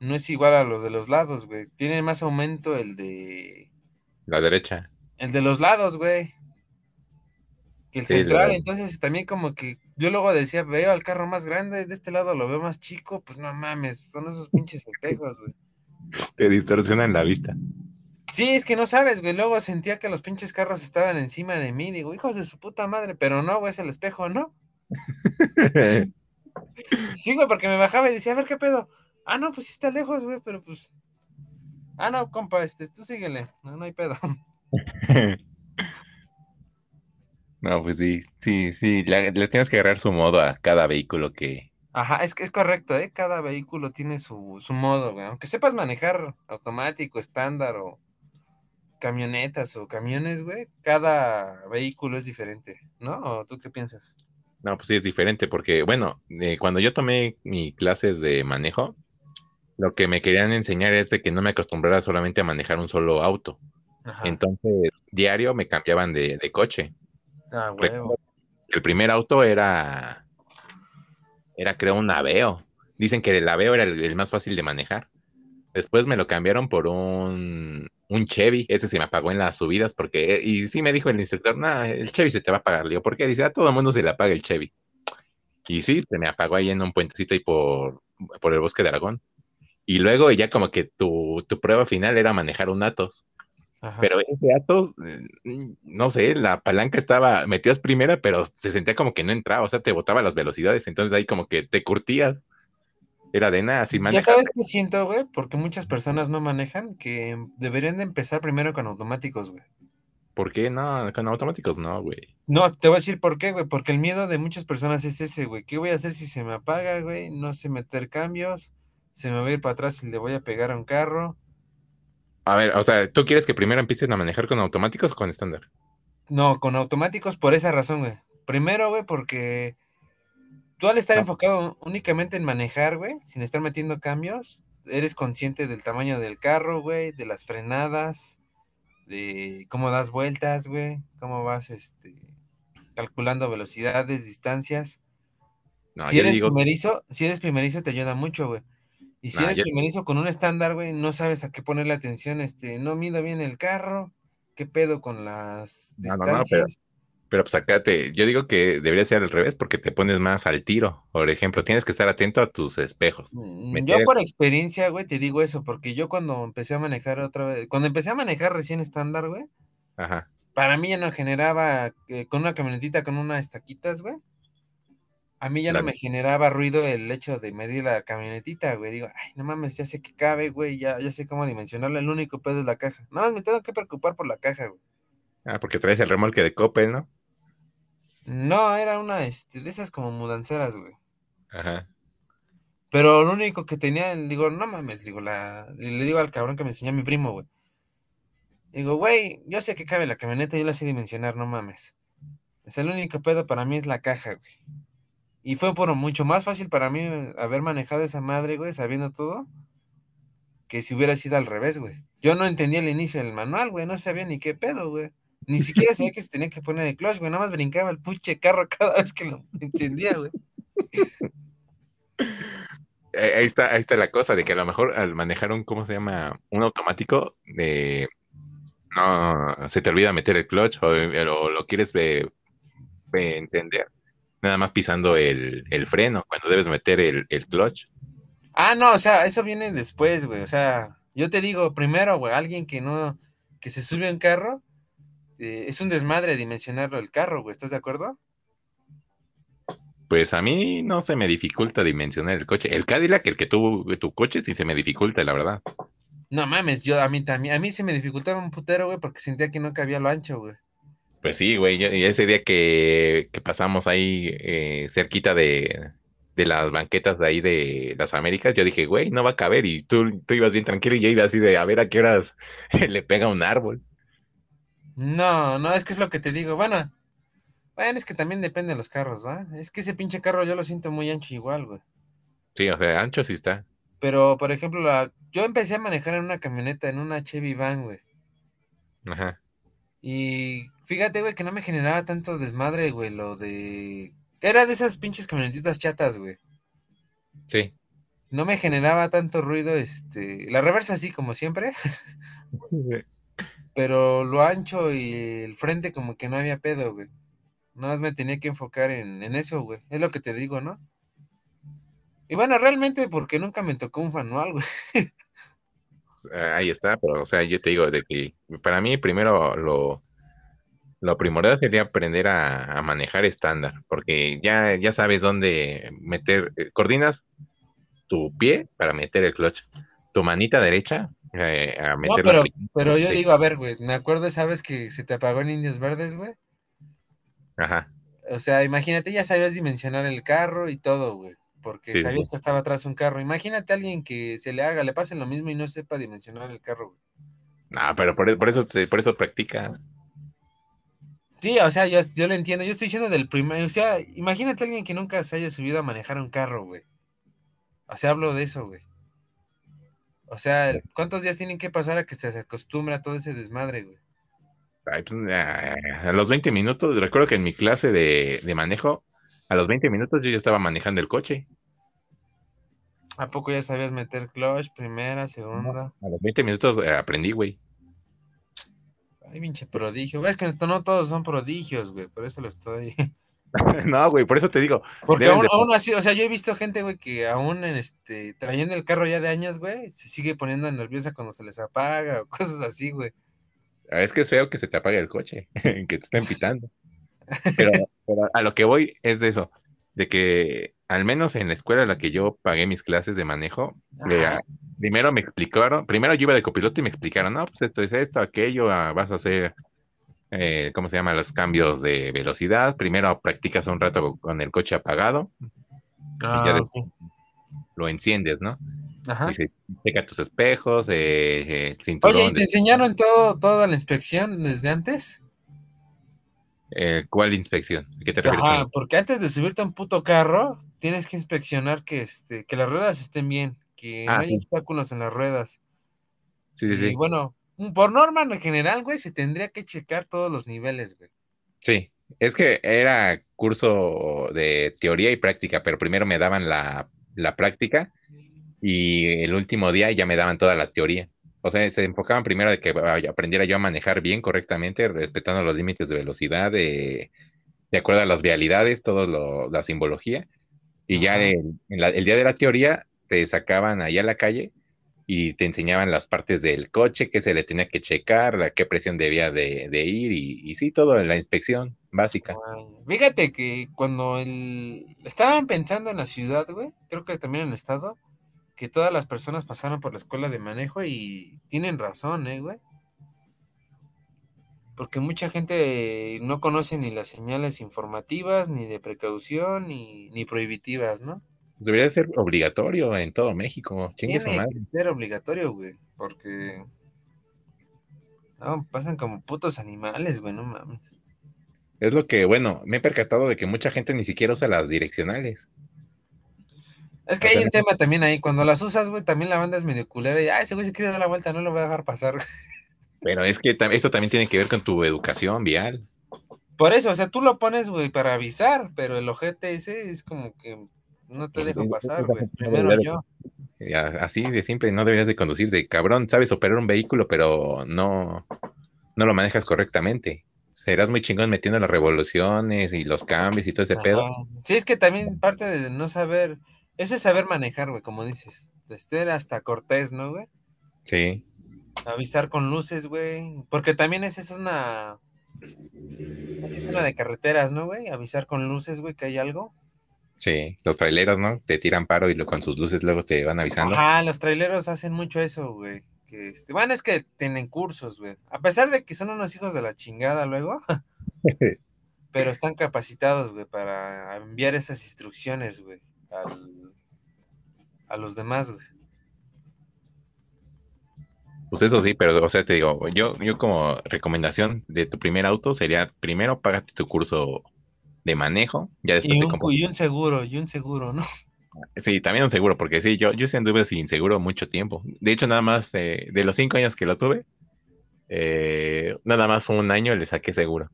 no es igual a los de los lados, güey. Tiene más aumento el de La derecha. el de los lados, güey. Que el Sí, central, la- entonces también como que yo luego decía, veo al carro más grande, de este lado lo veo más chico, pues no mames, son esos pinches espejos, güey. Te distorsionan la vista. Sí, es que no sabes, güey. Luego sentía que los pinches carros estaban encima de mí. Digo, hijos de su puta madre, pero no, güey, es el espejo, ¿no? *laughs* Sí, güey, porque me bajaba y decía, a ver qué pedo. Ah, no, pues sí está lejos, güey, pero pues. Ah, no, compa, este, tú síguele. No, no hay pedo. *laughs* No, pues sí, sí, sí, le, le tienes que agarrar su modo a cada vehículo que... Ajá, es, que es correcto, ¿eh? Cada vehículo tiene su, su modo, güey. Aunque sepas manejar automático, estándar o camionetas o camiones, güey, cada vehículo es diferente, ¿no? ¿O tú qué piensas? No, pues sí, es diferente porque, bueno, eh, cuando yo tomé mis clases de manejo, lo que me querían enseñar es de que no me acostumbrara solamente a manejar un solo auto. Ajá. Entonces, diario me cambiaban de, de coche. Ah, huevo. El primer auto era, era creo un Aveo. Dicen que el Aveo era el, el más fácil de manejar. Después me lo cambiaron por un, un Chevy. Ese se me apagó en las subidas porque, y sí me dijo el instructor, no, el Chevy se te va a apagar. Le digo, ¿por qué? Dice, a todo el mundo se le apaga el Chevy. Y sí, se me apagó ahí en un puentecito ahí por, por el bosque de Aragón. Y luego ya como que tu, tu prueba final era manejar un Atos. Ajá. Pero ese Atos, eh, no sé, la palanca estaba, metías primera, pero se sentía como que no entraba, o sea, te botaba las velocidades, entonces ahí como que te curtías. Era de nada, así Ya manejas. sabes qué siento, güey, porque muchas personas no manejan, que deberían de empezar primero con automáticos, güey. ¿Por qué no? Con automáticos no, güey. No, te voy a decir por qué, güey, porque el miedo de muchas personas es ese, güey. ¿Qué voy a hacer si se me apaga, güey? No sé meter cambios, se me va a ir para atrás y le voy a pegar a un carro. A ver, o sea, ¿tú quieres que primero empiecen a manejar con automáticos o con estándar? No, con automáticos por esa razón, güey. Primero, güey, porque tú al estar Ah. enfocado únicamente en manejar, güey, sin estar metiendo cambios, eres consciente del tamaño del carro, güey, de las frenadas, de cómo das vueltas, güey, cómo vas, este, calculando velocidades, distancias. No, si eres digo, primerizo, si eres primerizo te ayuda mucho, güey. Y si No, eres yo- primerizo con un estándar, güey, no sabes a qué ponerle atención, este, no mido bien el carro, qué pedo con las No, no, no, pero- distancias. pero pues acá te, yo digo que debería ser al revés porque te pones más al tiro. Por ejemplo, tienes que estar atento a tus espejos. Mm, meter- Yo por experiencia, güey, te digo eso, porque yo cuando empecé a manejar otra vez, cuando empecé a manejar recién estándar, güey, Ajá. para mí ya no generaba, eh, con una camionetita con unas estaquitas, güey, a mí ya no Claro. me generaba ruido el hecho de medir la camionetita, güey, digo, ay, no mames, ya sé que cabe, güey, ya, ya sé cómo dimensionarla, el único pedo es la caja, nada más me tengo que preocupar por la caja, güey. Ah, porque traes el remolque de Coppel, ¿no? No, era una, este, de esas como mudanceras, güey. Ajá. Pero lo único que tenía, digo, no mames, digo, la, le le digo al cabrón que me enseñó mi primo, güey. Digo, güey, yo sé que cabe la camioneta, yo la sé dimensionar, no mames. Es el único pedo para mí es la caja, güey. Y fue por mucho más fácil para mí haber manejado esa madre, güey, sabiendo todo, que si hubiera sido al revés, güey. Yo no entendía el inicio del manual, güey, no sabía ni qué pedo, güey. Ni siquiera sabía que se tenía que poner el clutch, güey, nada más brincaba el puche carro *laughs* cada vez que lo encendía, güey. Eh, Ahí está, ahí está la cosa, de que a lo mejor al manejar un, ¿cómo se llama? Un automático, de no se te olvida meter el clutch o, lo quieres eh, eh, encender, nada más pisando el, el freno cuando debes meter el, el clutch. Ah, no, o sea, eso viene después, güey. O sea, yo te digo, primero, güey, alguien que no, que se sube a un carro, eh, es un desmadre dimensionarlo el carro, güey. ¿Estás de acuerdo? Pues a mí no se me dificulta dimensionar el coche. El Cadillac, el que tuvo tu coche, sí se me dificulta, la verdad. No mames, yo a mí también, a mí se me dificultaba un putero, güey, porque sentía que no cabía lo ancho, güey. Pues sí, güey, y ese día que, que pasamos ahí eh, cerquita de, de las banquetas de ahí de las Américas, yo dije, güey, no va a caber, y tú, tú ibas bien tranquilo y yo iba así de a ver a qué horas *laughs* le pega un árbol. No, no, es que es lo que te digo. Bueno, bueno, es que también depende de los carros, ¿va? Es que ese pinche carro yo lo siento muy ancho igual, güey. Sí, o sea, ancho sí está. Pero, por ejemplo, la, yo empecé a manejar en una camioneta, en una Chevy Van, güey. Ajá. Y fíjate, güey, que no me generaba tanto desmadre, güey, lo de... Era de esas pinches camionetitas chatas, güey. Sí. No me generaba tanto ruido, este... La reversa sí, como siempre, *laughs* pero lo ancho y el frente como que no había pedo, güey. Nada más me tenía que enfocar en, en eso, güey. Es lo que te digo, ¿no? Y bueno, realmente porque nunca me tocó un manual, güey. Ah, *laughs* Ahí está, pero o sea, yo te digo de que para mí primero lo, lo primordial sería aprender a, a manejar estándar, porque ya, ya sabes dónde meter, eh, coordinas tu pie para meter el clutch, tu manita derecha eh, a No, meterlo pero, pero yo digo, a ver, güey, me acuerdo esa vez que se te apagó en Indios Verdes, güey. Ajá. O sea, imagínate, ya sabías dimensionar el carro y todo, güey. Porque Sí, sabías sí. que estaba atrás un carro. Imagínate a alguien que se le haga, le pase lo mismo y no sepa dimensionar el carro, güey. No, pero por, por eso te- por eso practica. Sí, o sea, yo, yo lo entiendo. Yo estoy diciendo del primer. O sea, imagínate a alguien que nunca se haya subido a manejar un carro, güey. O sea, hablo de eso, güey. O sea, ¿cuántos días tienen que pasar a que se acostumbre a todo ese desmadre, güey? Ay, pues, ah, a los 20 minutos, recuerdo que en mi clase de, de manejo, a los 20 minutos yo ya estaba manejando el coche. ¿A poco ya sabías meter clutch, primera, segunda? A los 20 minutos eh, aprendí, güey. Ay, pinche prodigio. Ves que no todos son prodigios, güey. Por eso lo estoy. *laughs* no, güey, por eso te digo. Porque aún, de- aún así, o sea, yo he visto gente, güey, que aún en este, trayendo el carro ya de años, güey, se sigue poniendo nerviosa cuando se les apaga o *laughs* cosas así, güey. Ah, Es que es feo que se te apague el coche, *laughs* que te estén pitando. Pero, pero a lo que voy es de eso, de que al menos en la escuela en la que yo pagué mis clases de manejo, eh, primero me explicaron, primero yo iba de copiloto y me explicaron, no, pues esto es esto, aquello, ah, vas a hacer, eh, ¿cómo se llama? Los cambios de velocidad. Primero practicas un rato con el coche apagado, Ah, ya de- ok. lo enciendes, ¿no? Ajá. Y se checa tus espejos, eh, eh, cinturón. Oye, ¿y te de- enseñaron todo, toda la inspección desde antes? ¿cuál inspección? ¿A qué te refieres? Ajá, porque antes de subirte a un puto carro, tienes que inspeccionar que, este, que las ruedas estén bien, que Ah, no hay sí. obstáculos en las ruedas. Sí, sí, Y sí. bueno, un- por norma en general, güey, se tendría que checar todos los niveles, güey. Sí, es que era curso de teoría y práctica, pero primero me daban la, la práctica y el último día ya me daban toda la teoría. O sea, se enfocaban primero de que aprendiera yo a manejar bien, correctamente, respetando los límites de velocidad, de, de acuerdo a las vialidades, toda la simbología. Y ya el, en la- el día de la teoría te sacaban allá a la calle y te enseñaban las partes del coche, qué se le tenía que checar, a qué presión debía de, de ir y, y sí, todo en la inspección básica. Fíjate que cuando el... estaban pensando en la ciudad, güey, creo que también en el estado, que todas las personas pasaron por la escuela de manejo y tienen razón, ¿eh, güey? Porque mucha gente no conoce ni las señales informativas, ni de precaución, ni, ni prohibitivas, ¿no? Debería ser obligatorio en todo México. Chingue su Tiene madre. que ser obligatorio, güey, porque... No, pasan como putos animales, güey, no mames. Es lo que, bueno, me he percatado de que mucha gente ni siquiera usa las direccionales. Es que O hay un tema también ahí, cuando las usas, güey, también la banda es medio culera y, ay, ese güey se quiere dar la vuelta, no lo voy a dejar pasar. *laughs* Pero es que eso también tiene que ver con tu educación vial. Por eso, o sea, tú lo pones, güey, para avisar, pero el ojete ese es como que no te Pues, dejo es- pasar, güey. Primero yo. Así de simple, no deberías de conducir de cabrón, sabes operar un vehículo, pero no, no lo manejas correctamente. Serás muy chingón metiendo las revoluciones y los cambios y todo ese pedo. Sí, es que también parte de no saber, eso es saber manejar, güey, como dices. De ser hasta cortés, ¿no, güey? Sí, Avisar con luces, güey. Porque también esa es una. esa es una de carreteras, ¿no, güey? Avisar con luces, güey, que hay algo. sí. Los traileros, ¿no? Te tiran paro y lo- con sus luces luego te van avisando. Ajá, los traileros hacen mucho eso, güey. Que este, bueno, es que tienen cursos, güey. A pesar de que son unos hijos de la chingada luego, *laughs* pero están capacitados, güey, para enviar esas instrucciones, güey, al- a los demás, güey. Pues eso sí, pero o sea, te digo, yo, yo como recomendación de tu primer auto sería primero págate tu curso de manejo, ya después Y te un, compras. y un seguro, y un seguro, ¿no? Sí, también un seguro, porque sí, yo, yo sí anduve sin seguro mucho tiempo. De hecho, nada más eh, de los cinco años que lo tuve, eh, nada más un año le saqué seguro.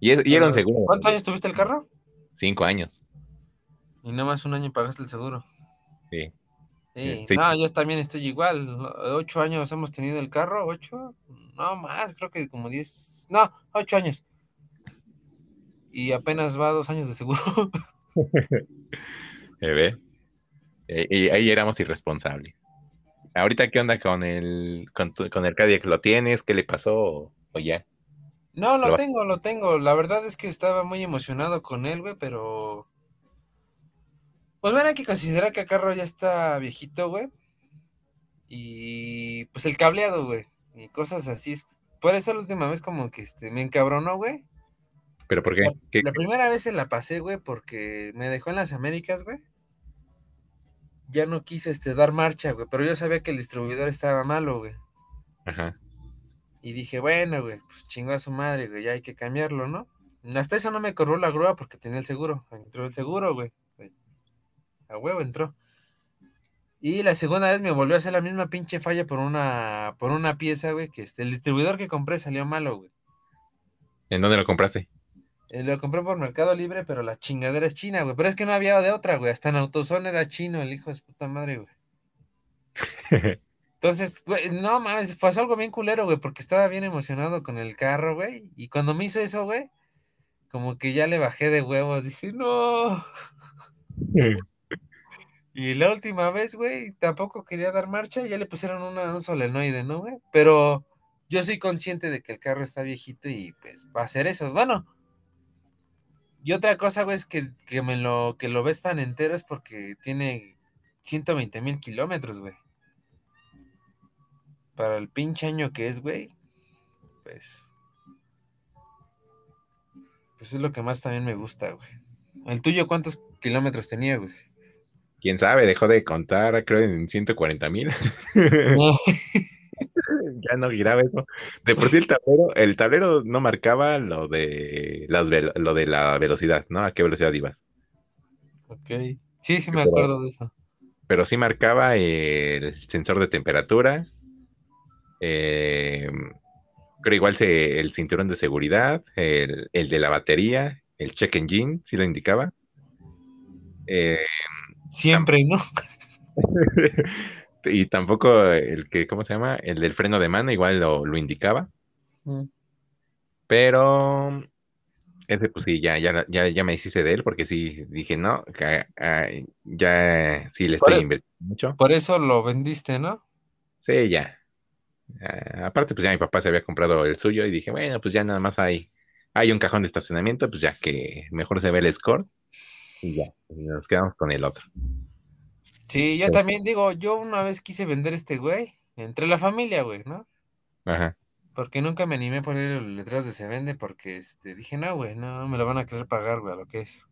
Y, es- y era un seguro. ¿Cuántos años tuviste el carro? Cinco años. Y nada más un año pagaste el seguro. Sí. Sí, Sí. no, yo también estoy igual. Ocho años hemos tenido el carro, ocho, no más, creo que como diez, no, ocho años. Y apenas va dos años de seguro. *laughs* ¿Se ve? Eh, y ahí éramos irresponsables. Ahorita, ¿qué onda con el, con, tu- con el Cadillac? ¿Lo tienes? ¿Qué le pasó? ¿O, o ya? No, Lo tengo, lo tengo. La verdad es que estaba muy emocionado con él, güey, pero. Pues bueno, hay que considerar que el carro ya está viejito, güey. Y pues el cableado, güey. Y cosas así. Por eso la última vez como que este, me encabronó, güey. ¿Pero por qué? La, ¿Qué- la primera vez se la pasé, güey, porque me dejó en las Américas, güey. Ya no quise este, dar marcha, güey, pero yo sabía que el distribuidor estaba malo, güey. Ajá. Y dije, bueno, güey, pues chingó a su madre, güey, ya hay que cambiarlo, ¿no? Hasta eso no me corrió la grúa porque tenía el seguro. Entró el seguro, güey. A huevo entró. Y la segunda vez me volvió a hacer la misma pinche falla por una, por una pieza, güey, que este, el distribuidor que compré salió malo, güey. ¿En dónde lo compraste? Eh, Lo compré por Mercado Libre, pero la chingadera es china, güey. Pero es que no había de otra, güey. Hasta en AutoZone era chino, el hijo de su puta madre, güey. *laughs* Entonces, güey, no mames, pasó algo bien culero, güey, porque estaba bien emocionado con el carro, güey. Y cuando me hizo eso, güey, como que ya le bajé de huevos. Dije, no. *laughs* Y la última vez, güey, tampoco quería dar marcha. Ya le pusieron una, un solenoide, ¿no, güey? Pero yo soy consciente de que el carro está viejito y pues va a hacer eso. Bueno. Y otra cosa, güey, es que, que me lo, que lo ves tan entero es porque tiene 120 mil kilómetros, güey. Para el pinche año que es, güey, pues. Pues es lo que más también me gusta, güey. ¿El tuyo cuántos kilómetros tenía, güey? ¿Quién sabe? Dejó de contar, creo, en 140 mil. No. *laughs* *laughs* ya no giraba eso. De por sí el tablero, el tablero no marcaba lo de las lo de la velocidad, ¿no? A qué velocidad ibas. Ok. Sí, sí me Pero- acuerdo de eso. Pero sí marcaba el sensor de temperatura. eh, creo igual se, el cinturón de seguridad, el, el de la batería, el check engine, sí lo indicaba. Eh, Siempre, ¿no? *laughs* y tampoco el que, ¿cómo se llama? El del freno de mano, igual lo, lo indicaba. Mm. Pero ese, pues sí, ya, ya, ya, ya me deshice de él porque sí dije, no, que, ya sí le Por estoy e- invirtiendo mucho. Por eso lo vendiste, ¿no? Sí, ya. Ah, aparte, pues ya mi papá se había comprado el suyo y dije, bueno, pues ya nada más hay, hay un cajón de estacionamiento, pues ya que mejor se ve el score y ya, nos quedamos con el otro. Sí, yo Sí. también digo, yo una vez quise vender este güey, entre la familia, güey, ¿no? Ajá. Porque nunca me animé a poner letras de se vende porque este, dije, no, güey, no me lo van a querer pagar, güey, a lo que es.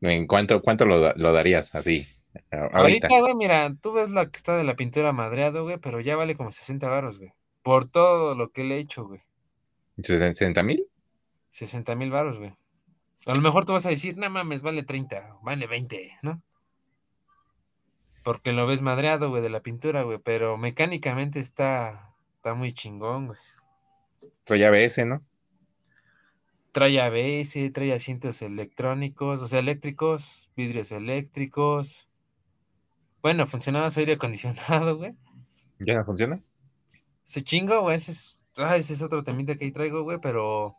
¿En cuánto, cuánto lo, lo darías así? Ahorita, güey, mira, tú ves la que está de la pintura madreado, güey, pero ya vale como 60 varos, güey. Por todo lo que le he hecho, güey. ¿60 mil? 60 mil varos, güey. A lo mejor tú vas a decir, no mames, vale 30, vale 20, ¿no? Porque lo ves madreado, güey, de la pintura, güey, pero mecánicamente está, está muy chingón, güey. Soy ABS, ¿no? Trae ABS, trae asientos electrónicos, o sea, eléctricos, vidrios eléctricos. Bueno, funcionaba su aire acondicionado, *laughs* güey. ¿Ya no funciona? Se chingo, güey, ese es, ah, ese es otro temita que ahí traigo, güey, pero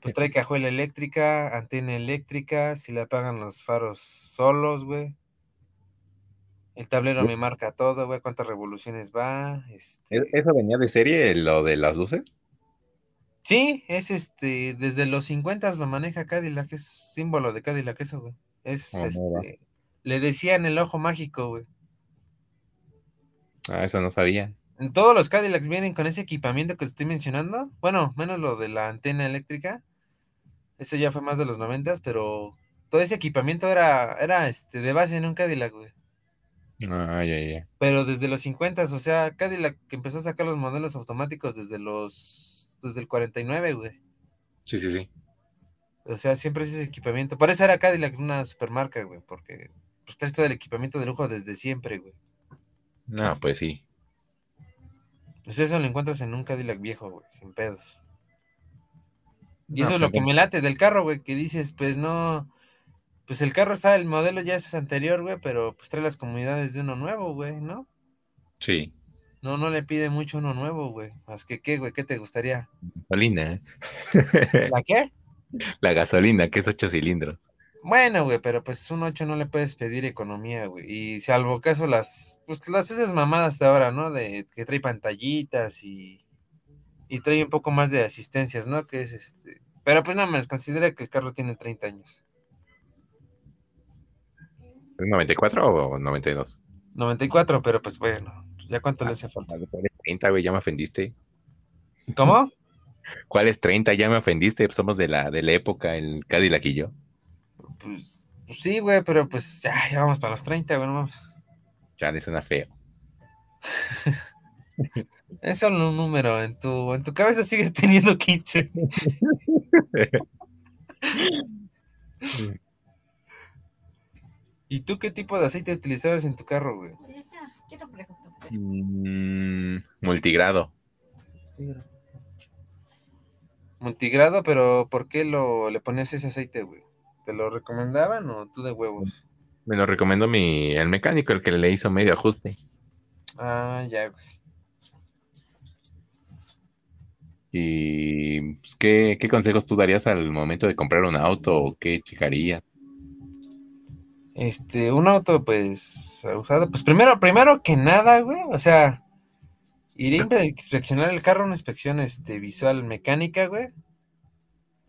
pues trae cajuela eléctrica, antena eléctrica, si le apagan los faros solos, güey. El tablero me marca todo, güey, cuántas revoluciones va, este... ¿E- ¿Eso venía de serie, lo de las luces? Sí, es este, desde los 50 lo maneja Cadillac, es símbolo de Cadillac eso, güey. Es Ah, este, le decían el ojo mágico, güey. Ah, eso no sabía. En todos los Cadillacs vienen con ese equipamiento que te estoy mencionando. Bueno, menos lo de la antena eléctrica. Eso ya fue más de los 90, pero todo ese equipamiento era, era este, de base en un Cadillac, güey. Ah, ya, ya. Pero desde los 50, o sea, Cadillac que empezó a sacar los modelos automáticos desde los, desde el 49, güey. Sí, sí, sí. O sea, siempre es ese equipamiento. Por eso era Cadillac una supermarca, güey, porque pues traes todo el equipamiento de lujo desde siempre, güey. No, pues sí. Pues eso lo encuentras en un Cadillac viejo, güey, sin pedos. Y No, eso es pues, lo que entonces- me late del carro, güey, que dices, pues no, pues el carro está, el modelo ya es anterior, güey, pero pues trae las comunidades de uno nuevo, güey, ¿no? Sí. No, no le pide mucho uno nuevo, güey. Más que qué, güey, ¿qué te gustaría? Gasolina. ¿La qué? *laughs* La gasolina, que es ocho cilindros. Bueno, güey, pero pues un 8 no le puedes pedir economía, güey. Y salvo caso las, pues las esas mamadas de ahora, ¿no? De que trae pantallitas y, y trae un poco más de asistencias, ¿no? Que es este. Pero pues nada más, considera que el carro tiene 30 años. ¿Es 94 o 92? 94, pero pues bueno, ¿Ya cuánto le hace falta? ¿Cuáles 30, güey? Ya me ofendiste. ¿Cómo? *laughs* ¿Cuáles 30? Ya me ofendiste. Somos de la, de la época, el Cadillac y yo. Pues, pues sí, güey, pero pues ya, ya vamos para los 30, güey, no mames. Chale, suena feo. *laughs* Es solo un número, en tu, en tu cabeza sigues *laughs* teniendo 15. *laughs* ¿Y tú qué tipo de aceite utilizabas en tu carro, güey? Mm, multigrado. Multigrado, pero ¿por qué lo, le ponías ese aceite, güey? ¿Te lo recomendaban o tú de huevos? Me lo recomendó mi, el mecánico, el que le hizo medio ajuste. Ah, ya, güey. ¿Y pues, ¿qué, qué consejos tú darías al momento de comprar un auto o qué checaría? Este, un auto, pues, usado. Pues primero, primero que nada, güey, o sea, iría a inspeccionar el carro, una inspección este, visual mecánica, güey.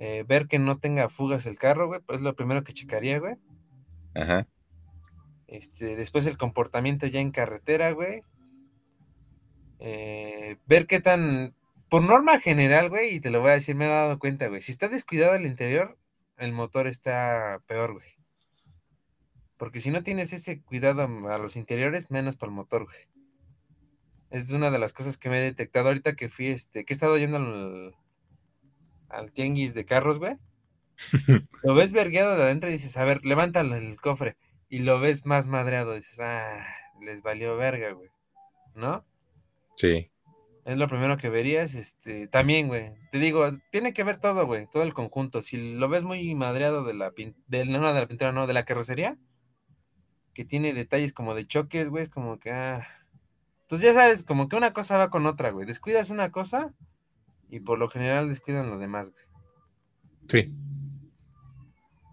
Eh, ver que no tenga fugas el carro, güey, pues es lo primero que checaría, güey. Ajá. Este, después el comportamiento ya en carretera, güey. Eh, ver qué tan. Por norma general, güey, y te lo voy a decir, me he dado cuenta, güey. Si está descuidado el interior, el motor está peor, güey. Porque si no tienes ese cuidado a los interiores, menos para el motor, güey. Es una de las cosas que me he detectado ahorita que fui, este, que he estado yendo al, al tianguis de carros, güey. *laughs* Lo ves vergueado de adentro y dices, a ver, levántalo el cofre. Y lo ves más madreado, dices, ah, les valió verga, güey. ¿No? Sí. Es lo primero que verías, este, también, güey. Te digo, tiene que ver todo, güey, todo el conjunto. Si lo ves muy madreado de la pin- de, no, no, de la pintura, no, de la carrocería, que tiene detalles como de choques, güey, es como que, ah. Entonces ya sabes, como que una cosa va con otra, güey. Descuidas una cosa y por lo general descuidan lo demás, güey. Sí.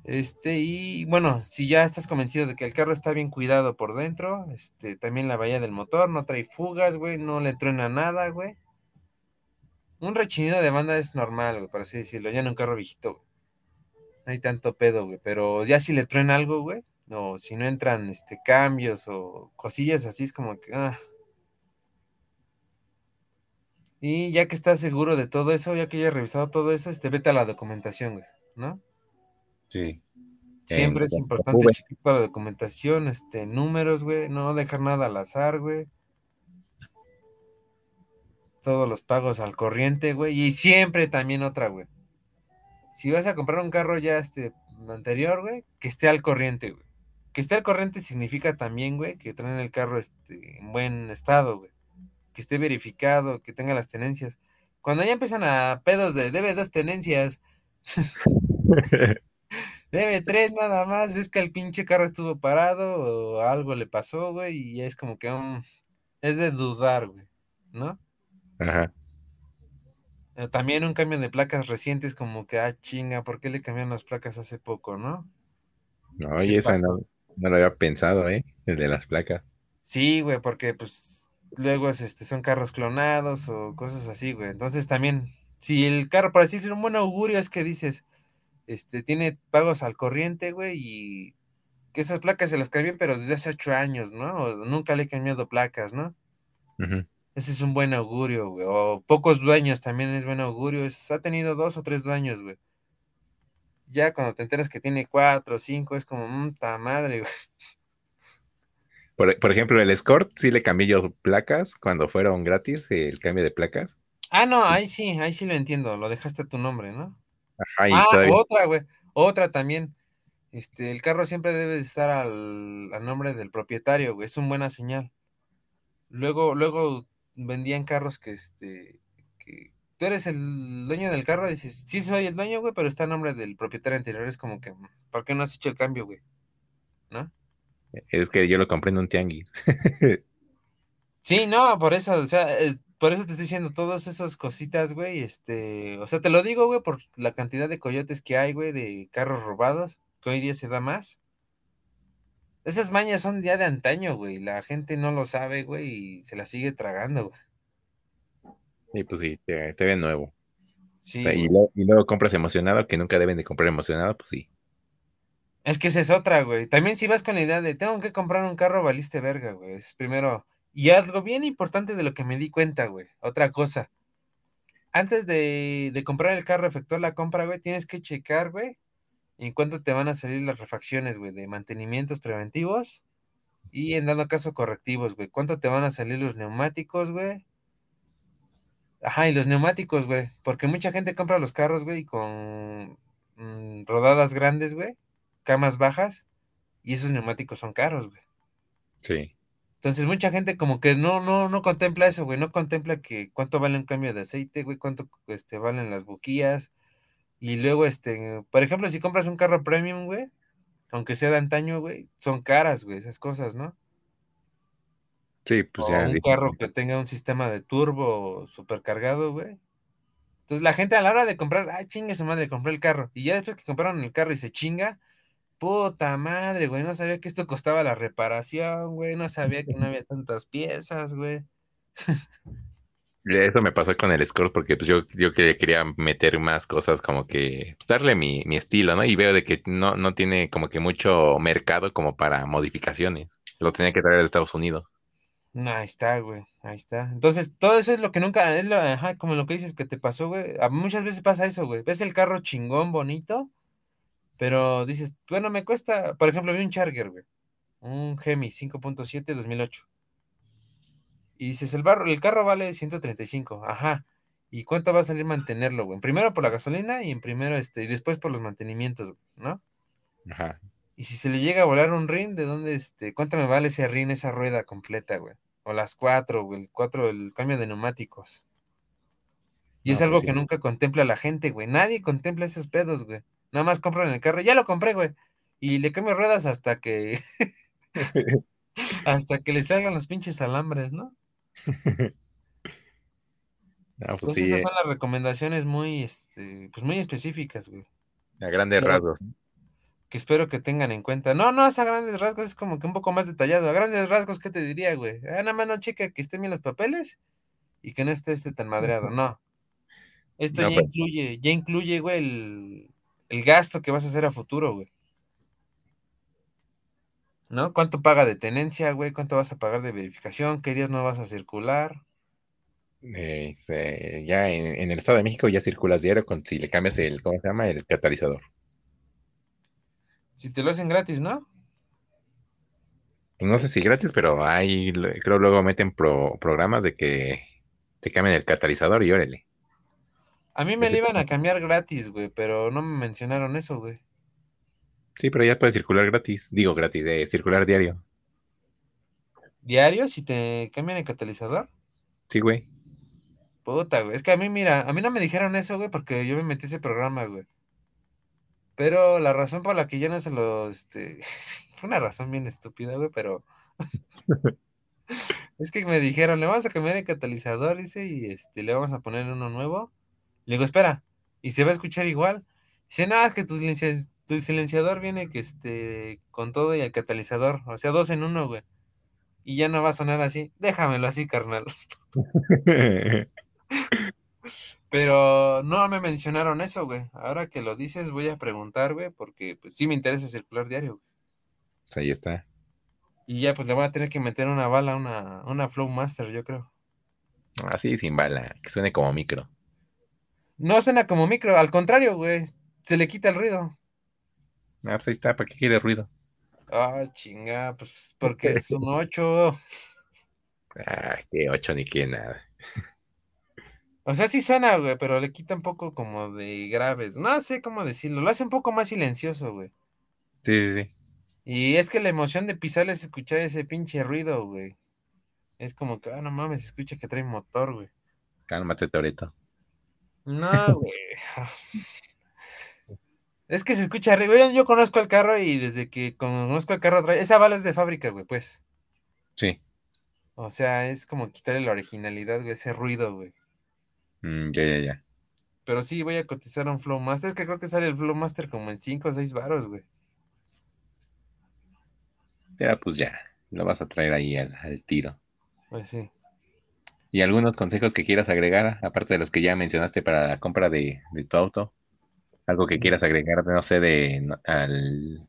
Este, y bueno, si ya estás convencido de que el carro está bien cuidado por dentro, este, también la bahía del motor, no trae fugas, güey, no le truena nada, güey. Un rechinido de banda es normal, güey, por así decirlo, ya en un carro viejito, güey. No hay tanto pedo, güey, pero ya si le truena algo, güey, o si no entran, este, cambios o cosillas así, es como que, ah. Y ya que estás seguro de todo eso, ya que hayas revisado todo eso, este, vete a la documentación, güey, ¿no? Sí. Siempre En es importante checar la documentación, este, números, güey, no dejar nada al azar, güey. Todos los pagos al corriente, güey. Y siempre también otra, güey. Si vas a comprar un carro ya este anterior, güey, que esté al corriente, güey. Que esté al corriente significa también, güey, que traen el carro este, en buen estado, güey. Que esté verificado, que tenga las tenencias. Cuando ya empiezan a pedos de debe dos tenencias, *laughs* Debe tres nada más, es que el pinche carro estuvo parado o algo le pasó, güey, y es como que mm, es de dudar, güey, ¿no? Ajá. Eh, También un cambio de placas recientes como que, ah, chinga, ¿por qué le cambiaron las placas hace poco, no? No, y esa no, no lo había pensado, ¿eh? El de las placas. Sí, güey, porque pues luego es, este, son carros clonados o cosas así, güey. Entonces también, si el carro, para decir un buen augurio es que dices, este, tiene pagos al corriente, güey, y que esas placas se las cambian, pero desde hace ocho años, ¿no? O nunca le he cambiado placas, ¿no? Ese es un buen augurio, güey. O pocos dueños también es buen augurio. Es- ha tenido dos o tres dueños, güey. Ya cuando te enteras que tiene cuatro o cinco, es como, mmm, ta madre, güey. Por, por ejemplo, el Escort sí le cambié yo placas cuando fueron gratis el cambio de placas. Ah, no, ahí sí, ahí sí lo entiendo. Lo dejaste a tu nombre, ¿no? Ah, otra, güey. Otra también. Este, el carro siempre debe de estar al, al nombre del propietario, güey. Es una buena señal. Luego, luego vendían carros que, este, que tú eres el dueño del carro, dices, sí soy el dueño, güey, pero está a nombre del propietario anterior. Es como que, ¿por qué no has hecho el cambio, güey? ¿No? Es que yo lo compré en un tianguis. Sí, no, por eso, o sea, eh, por eso te estoy diciendo todas esas cositas, güey, este, o sea, te lo digo, güey, por la cantidad de coyotes que hay, güey, de carros robados, que hoy día se da más. Esas mañas son ya de antaño, güey, la gente no lo sabe, güey, y se la sigue tragando, güey. Y pues sí, te, te ven nuevo. Sí, O sea, y, luego, y luego compras emocionado, que nunca deben de comprar emocionado, pues sí. Es que esa es otra, güey. También si vas con la idea de tengo que comprar un carro, valiste verga, güey. Es primero Y algo bien importante de lo que me di cuenta, güey. Otra cosa. Antes de, de comprar el carro, efectuar la compra, güey, tienes que checar, güey, en cuánto te van a salir las refacciones, güey, de mantenimientos preventivos y en dado caso correctivos, güey. ¿Cuánto te van a salir los neumáticos, güey? Ajá, y los neumáticos, güey. Porque mucha gente compra los carros, güey, con mm, rodadas grandes, güey, camas bajas, y esos neumáticos son caros, güey. Sí. Entonces mucha gente como que no, no, no contempla eso, güey, no contempla que cuánto vale un cambio de aceite, güey, cuánto este, valen las buquillas. Y luego, este, por ejemplo, si compras un carro premium, güey, aunque sea de antaño, güey, son caras, güey, esas cosas, ¿no? Sí, pues O ya. un dije, carro que tenga un sistema de turbo supercargado, güey. Entonces la gente a la hora de comprar, ah, chingue su madre, compré el carro. Y ya después que compraron el carro y se chinga, puta madre, güey, no sabía que esto costaba la reparación, güey, no sabía que no había tantas piezas, güey. Eso me pasó con el Score porque pues yo, yo que quería meter más cosas como que pues, darle mi, mi estilo, ¿no? Y veo de que no, no tiene como que mucho mercado como para modificaciones. Lo tenía que traer de Estados Unidos. No, ahí está, güey, ahí está. Entonces, todo eso es lo que nunca, es lo, ajá, como lo que dices que te pasó, güey. Muchas veces pasa eso, güey. Ves el carro chingón, bonito, pero dices, bueno, me cuesta, por ejemplo, vi un Charger, güey, un Hemi 5.7 2008. Y dices, el, barro, el carro vale 135, ajá. ¿Y cuánto va a salir mantenerlo, güey? Primero por la gasolina y en primero, este, y después por los mantenimientos, güey, ¿no? Ajá. Y si se le llega a volar un rin, ¿de dónde, este, cuánto me vale ese rin, esa rueda completa, güey? O las cuatro, güey, el cuatro, el cambio de neumáticos. Y No, es pues algo sí. que nunca contempla la gente, güey. Nadie contempla esos pedos, güey. Nada más compran el carro, ya lo compré, güey. Y le cambio ruedas hasta que, *laughs* *laughs* hasta que le salgan los pinches alambres, ¿no? No, *laughs* pues Entonces sí, esas eh, son las recomendaciones muy, este, pues muy específicas, güey. a grandes Pero- rasgos. que espero que tengan en cuenta. No, no, es a grandes rasgos, es como que un poco más detallado. A grandes rasgos, ¿qué te diría, güey? Ah, nada más no checa que estén bien los papeles y que no esté este tan madreado, no. Esto No, ya pues. incluye, ya incluye, güey, el, el gasto que vas a hacer a futuro, güey. ¿No? ¿Cuánto paga de tenencia, güey? ¿Cuánto vas a pagar de verificación? ¿Qué días no vas a circular? Eh, se- ya en, en el Estado de México ya circulas diario con si le cambias el, ¿cómo se llama? El catalizador. Si te lo hacen gratis, ¿no? No sé si gratis, pero hay, creo luego meten pro- programas de que te cambien el catalizador y órale. A mí me Ese- lo iban a cambiar gratis, güey, pero no me mencionaron eso, güey. Sí, pero ya puedes circular gratis. Digo gratis, de circular diario. ¿Diario si te cambian el catalizador? Sí, güey. Puta, güey. Es que a mí, mira, a mí no me dijeron eso, güey, porque yo me metí ese programa, güey. Pero la razón por la que yo no se lo, este, *laughs* fue una razón bien estúpida, güey, pero *laughs* es que me dijeron, le vamos a cambiar el catalizador, dice, y este, le vamos a poner uno nuevo. Le digo, espera, y se va a escuchar igual. Dice, no, es que tu, silencia- tu silenciador viene que, este, con todo y el catalizador, o sea, dos en uno, güey. Y ya no va a sonar así. Déjamelo así, carnal. *laughs* Pero no me mencionaron eso, güey. Ahora que lo dices, voy a preguntar, güey, porque pues sí me interesa circular diario. güey. Pues ahí está. Y ya pues le voy a tener que meter una bala, una, una Flow Master, yo creo. Así sin bala, que suene como micro. No suena como micro, al contrario, güey. Se le quita el ruido. Ah, pues ahí está, ¿para qué quiere ruido? Ah, chinga, pues porque es un 8. Ah, qué ocho ni qué nada. O sea, sí suena, güey, pero le quita un poco como de graves. No sé cómo decirlo. Lo hace un poco más silencioso, güey. Sí, sí, sí. Y es que la emoción de pisar es escuchar ese pinche ruido, güey. Es como que, ah, no mames, se escucha que trae motor, güey. Cálmate, Toreto. No, güey. Es que se escucha arriba. Yo, yo conozco el carro y desde que conozco el carro trae. Esa bala es de fábrica, güey, pues. Sí. O sea, es como quitarle la originalidad, güey, ese ruido, güey. Mm, ya, ya, ya. Pero sí, voy a cotizar un Flow Master. Es que creo que sale el Flow Master como en 5 o 6 baros, güey. Ya, pues ya. Lo vas a traer ahí al, al tiro. Pues sí. ¿Y algunos consejos que quieras agregar, aparte de los que ya mencionaste para la compra de, de tu auto? Algo que quieras agregar, no sé, de no- al,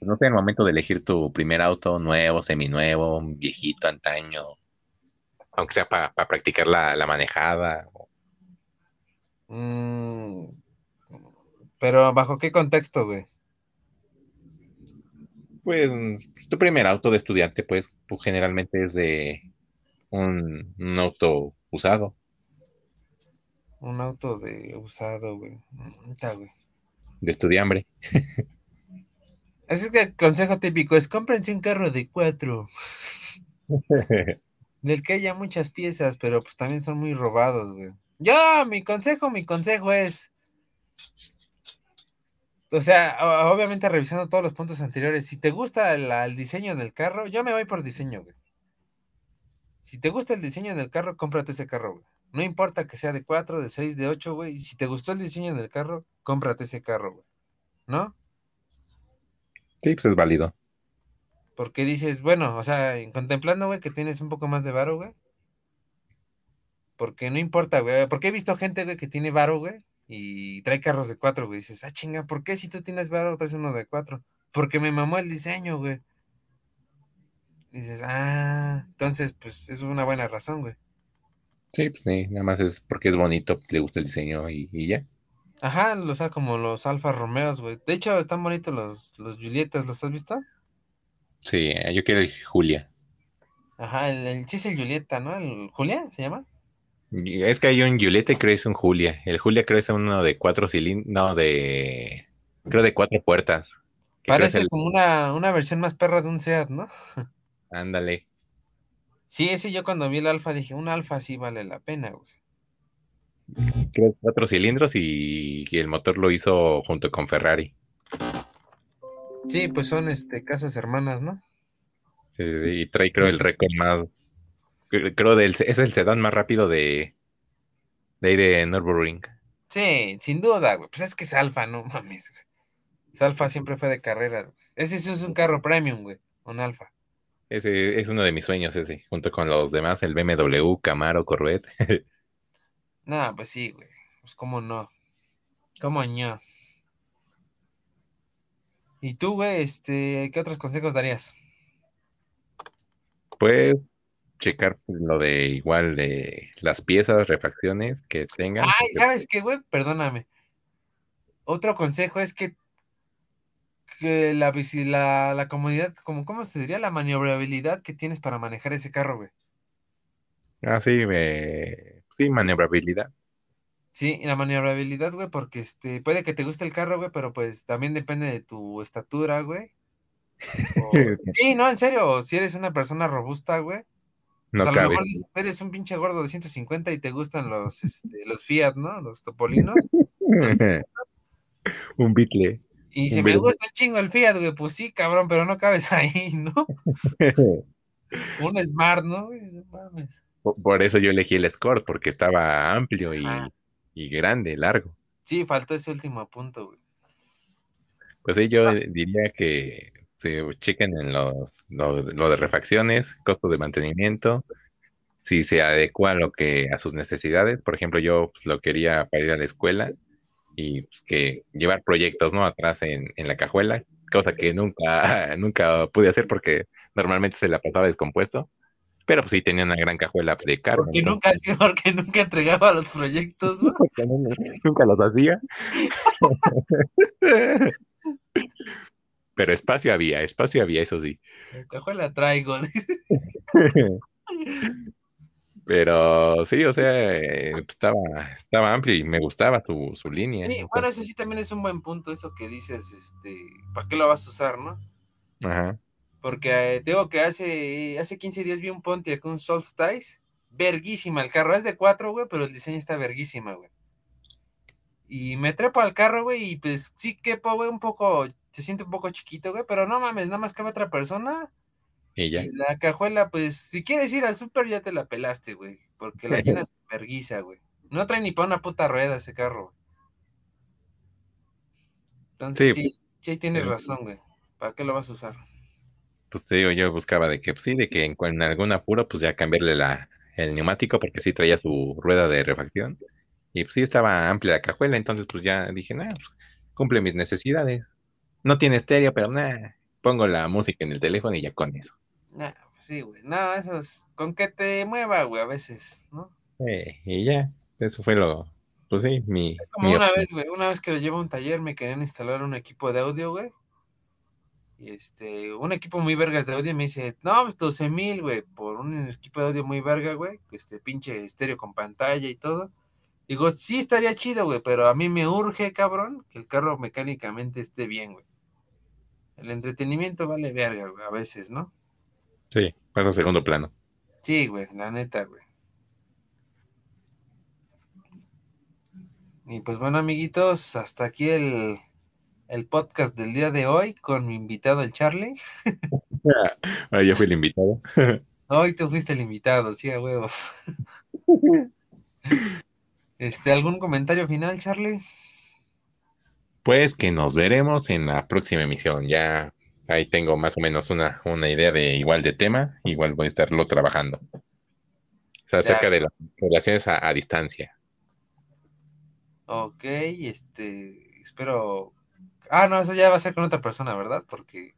no sé, el momento de elegir tu primer auto nuevo, seminuevo, viejito, antaño, aunque sea para practicar la, la manejada. Mm, pero ¿bajo qué contexto, güey? Pues tu primer auto de estudiante, pues, pues generalmente es de un, un auto usado. Un auto de usado, güey. De estudiambre. *laughs* Así que el consejo típico es cómprense un carro de cuatro, *laughs* del que haya muchas piezas, pero pues también son muy robados, güey. Yo, mi consejo, mi consejo es. O sea, obviamente revisando todos los puntos anteriores, si te gusta el, el diseño del carro, yo me voy por diseño, güey. Si te gusta el diseño del carro, cómprate ese carro, güey. No importa que sea de 4, de 6, de 8, güey. Si te gustó el diseño del carro, cómprate ese carro, güey. ¿No? Sí, pues es válido. Porque dices, bueno, o sea, contemplando, güey, que tienes un poco más de varo, güey. Porque no importa, güey. Porque he visto gente, güey, que tiene varo, güey, y trae carros de cuatro, güey. Dices, ah, chinga, ¿por qué si tú tienes varo traes uno de cuatro? Porque me mamó el diseño, güey. Dices, ah, entonces, pues es una buena razón, güey. Sí, pues sí, nada más es porque es bonito, le gusta el diseño y, y ya. Ajá, o sea, como los Alfa Romeos, güey. De hecho, están bonitos los, los Julietas, ¿los has visto? Sí, eh, yo quiero el Julia. Ajá, el, el sí es el Julieta, ¿no? ¿El Julia se llama? Y Es que hay un Julieta y creo que es un Julia. El Julia creo que es uno de cuatro cilindros, no, de, creo de cuatro puertas. Parece el- como una, una versión más perra de un Seat, ¿no? *laughs* Ándale. Sí, ese yo cuando vi el Alfa dije, un Alfa sí vale la pena, güey. Creo que cuatro cilindros y, y el motor lo hizo junto con Ferrari. Sí, pues son este casas hermanas, ¿no? Sí, sí, sí, y trae creo el récord más, cre- creo del, es el sedán más rápido de, de ahí de Nürburgring. Sí, sin duda, güey. Pues es que es Alfa, no mames, güey. Ese Alfa siempre fue de carreras. Ese sí es un carro premium, güey. Un Alfa. Ese es uno de mis sueños ese, junto con los demás, el BMW, Camaro, Corvette. *laughs* No, pues sí, güey. Pues cómo no. Cómo no. ¿Y tú, güey, este, qué otros consejos darías? Pues checar lo de igual de las piezas, refacciones que tengan. Ay, ¿sabes qué, güey? Perdóname. Otro consejo es que, que la, la, la comodidad, como, ¿cómo se diría? La maniobrabilidad que tienes para manejar ese carro, güey. Ah, sí, eh, sí, maniobrabilidad. Sí, la maniobrabilidad, güey, porque este, puede que te guste el carro, güey, pero pues también depende de tu estatura, güey. O- *laughs* Sí, no, en serio, si eres una persona robusta, güey. No pues a lo mejor dices, eres un pinche gordo de 150 y te gustan los, este, los Fiat, ¿no? Los Topolinos. *laughs* Un bitle. Y si me gusta el chingo el Fiat, güey, pues sí, cabrón, pero no cabes *laughs* ahí, ¿no? *laughs* Un Smart, ¿no? Por por eso yo elegí el Escort, porque estaba amplio y, y grande, largo. Sí, faltó ese último punto, güey. Pues sí, yo diría que se chequen en los, lo, lo de refacciones, costo de mantenimiento, si se adecua lo que a sus necesidades. Por ejemplo, yo pues, lo quería para ir a la escuela y pues, que llevar proyectos, ¿no? Atrás en, en la cajuela, cosa que nunca, *laughs* nunca pude hacer porque normalmente se la pasaba descompuesto. Pero pues sí tenía una gran cajuela de carga. Porque entonces, nunca, *laughs* porque nunca entregaba los proyectos, ¿no? *laughs* nunca los hacía. Pero espacio había, espacio había, eso sí. La cajuela traigo. Pero sí, o sea, eh, estaba, estaba amplio y me gustaba su, su línea. Sí, bueno, ese sí también es un buen punto, eso que dices, este, ¿para qué lo vas a usar, no? ajá. Porque eh, te digo que hace, hace 15 días vi un Pontiac, un Solstice, verguísima el carro, es de cuatro, güey, pero el diseño está verguísima, güey. Y me trepo al carro, güey, y pues sí quepo, güey, un poco, se siente un poco chiquito, güey, pero no mames, nada más cabe otra persona. Y ya. Y la cajuela, pues, si quieres ir al súper, ya te la pelaste, güey, porque la llenas *laughs* de verguiza, güey. No trae ni para una puta rueda ese carro. Entonces, Sí. sí, sí, tienes Sí. razón, güey. ¿Para qué lo vas a usar? Pues te digo, yo buscaba de que, pues, sí, de que en, algún apuro, pues ya cambiarle la, el neumático, porque sí traía su rueda de refacción. Y pues sí estaba amplia la cajuela, entonces pues ya dije, nah, pues, cumple mis necesidades. No tiene estéreo, pero nada, pongo la música en el teléfono y ya con eso. Nah, pues sí, güey. No, eso es con que te mueva, güey, a veces, ¿no? Eh, y ya, eso fue lo, pues sí, mi, Como mi una opción. vez, güey, una vez que lo llevo a un taller me querían instalar un equipo de audio, güey. Y este, un equipo muy vergas de audio me dice, no, pues 12 mil, güey, por un equipo de audio muy verga, güey, este pinche estéreo con pantalla y todo. Digo, sí estaría chido, güey, pero a mí me urge, cabrón, que el carro mecánicamente esté bien, güey. El entretenimiento vale verga, güey, a veces, ¿no? Sí, pasa a segundo plano. Sí, güey, la neta, güey. Y pues bueno, amiguitos, hasta aquí el, el podcast del día de hoy con mi invitado, el Charlie. *laughs* Ah, yo fui el invitado. *laughs* Hoy tú fuiste el invitado, sí, a huevo. Este, ¿algún comentario final, Charlie? Pues que nos veremos en la próxima emisión. Ya ahí tengo más o menos una, una idea de igual de tema. Igual voy a estarlo trabajando. O sea, acerca de las relaciones a, a distancia. Ok, este, espero... Ah, no, eso ya va a ser con otra persona, ¿verdad? Porque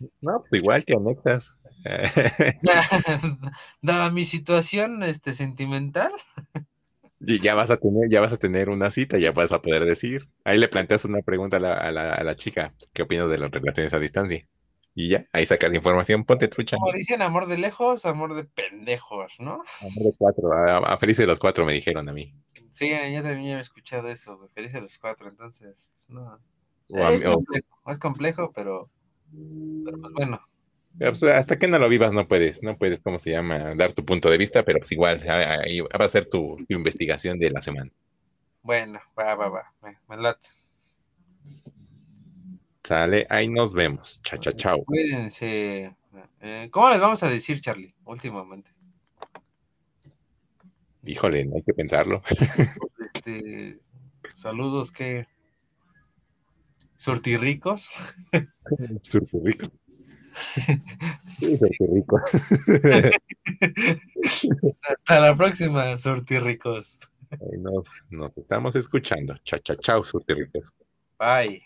*laughs* No, pues igual que anexas. *laughs* dada mi situación, este, sentimental, Y ya vas a tener, ya vas a tener una cita, ya vas a poder decir. Ahí le planteas una pregunta a la, a la, a la chica, ¿qué opinas de las relaciones a distancia? Y ya, ahí sacas información, ponte trucha. como dicen, amor de lejos, amor de pendejos, ¿no? Amor de cuatro, a, a feliz de los cuatro me dijeron a mí. Sí, yo también he escuchado eso, güey. Feliz a los cuatro, entonces, pues, no. Es, mí- o- complejo, es complejo, pero, pero, pues, bueno. Pues, hasta que no lo vivas no puedes, no puedes, ¿cómo se llama? Dar tu punto de vista, pero pues igual, ahí va a ser tu, tu investigación de la semana. Bueno, va, va, va. Me, me late. Sale, ahí nos vemos. Chao, chao, chao. Cuídense. Eh, ¿Cómo les vamos a decir, Charlie, últimamente? Híjole, no hay que pensarlo. *laughs* Este, saludos que surtirricos. Surturrico. Sí, surturrico. Hasta la próxima, surtirricos. Nos, nos estamos escuchando. Chao, chao, chao, surturricos. Bye.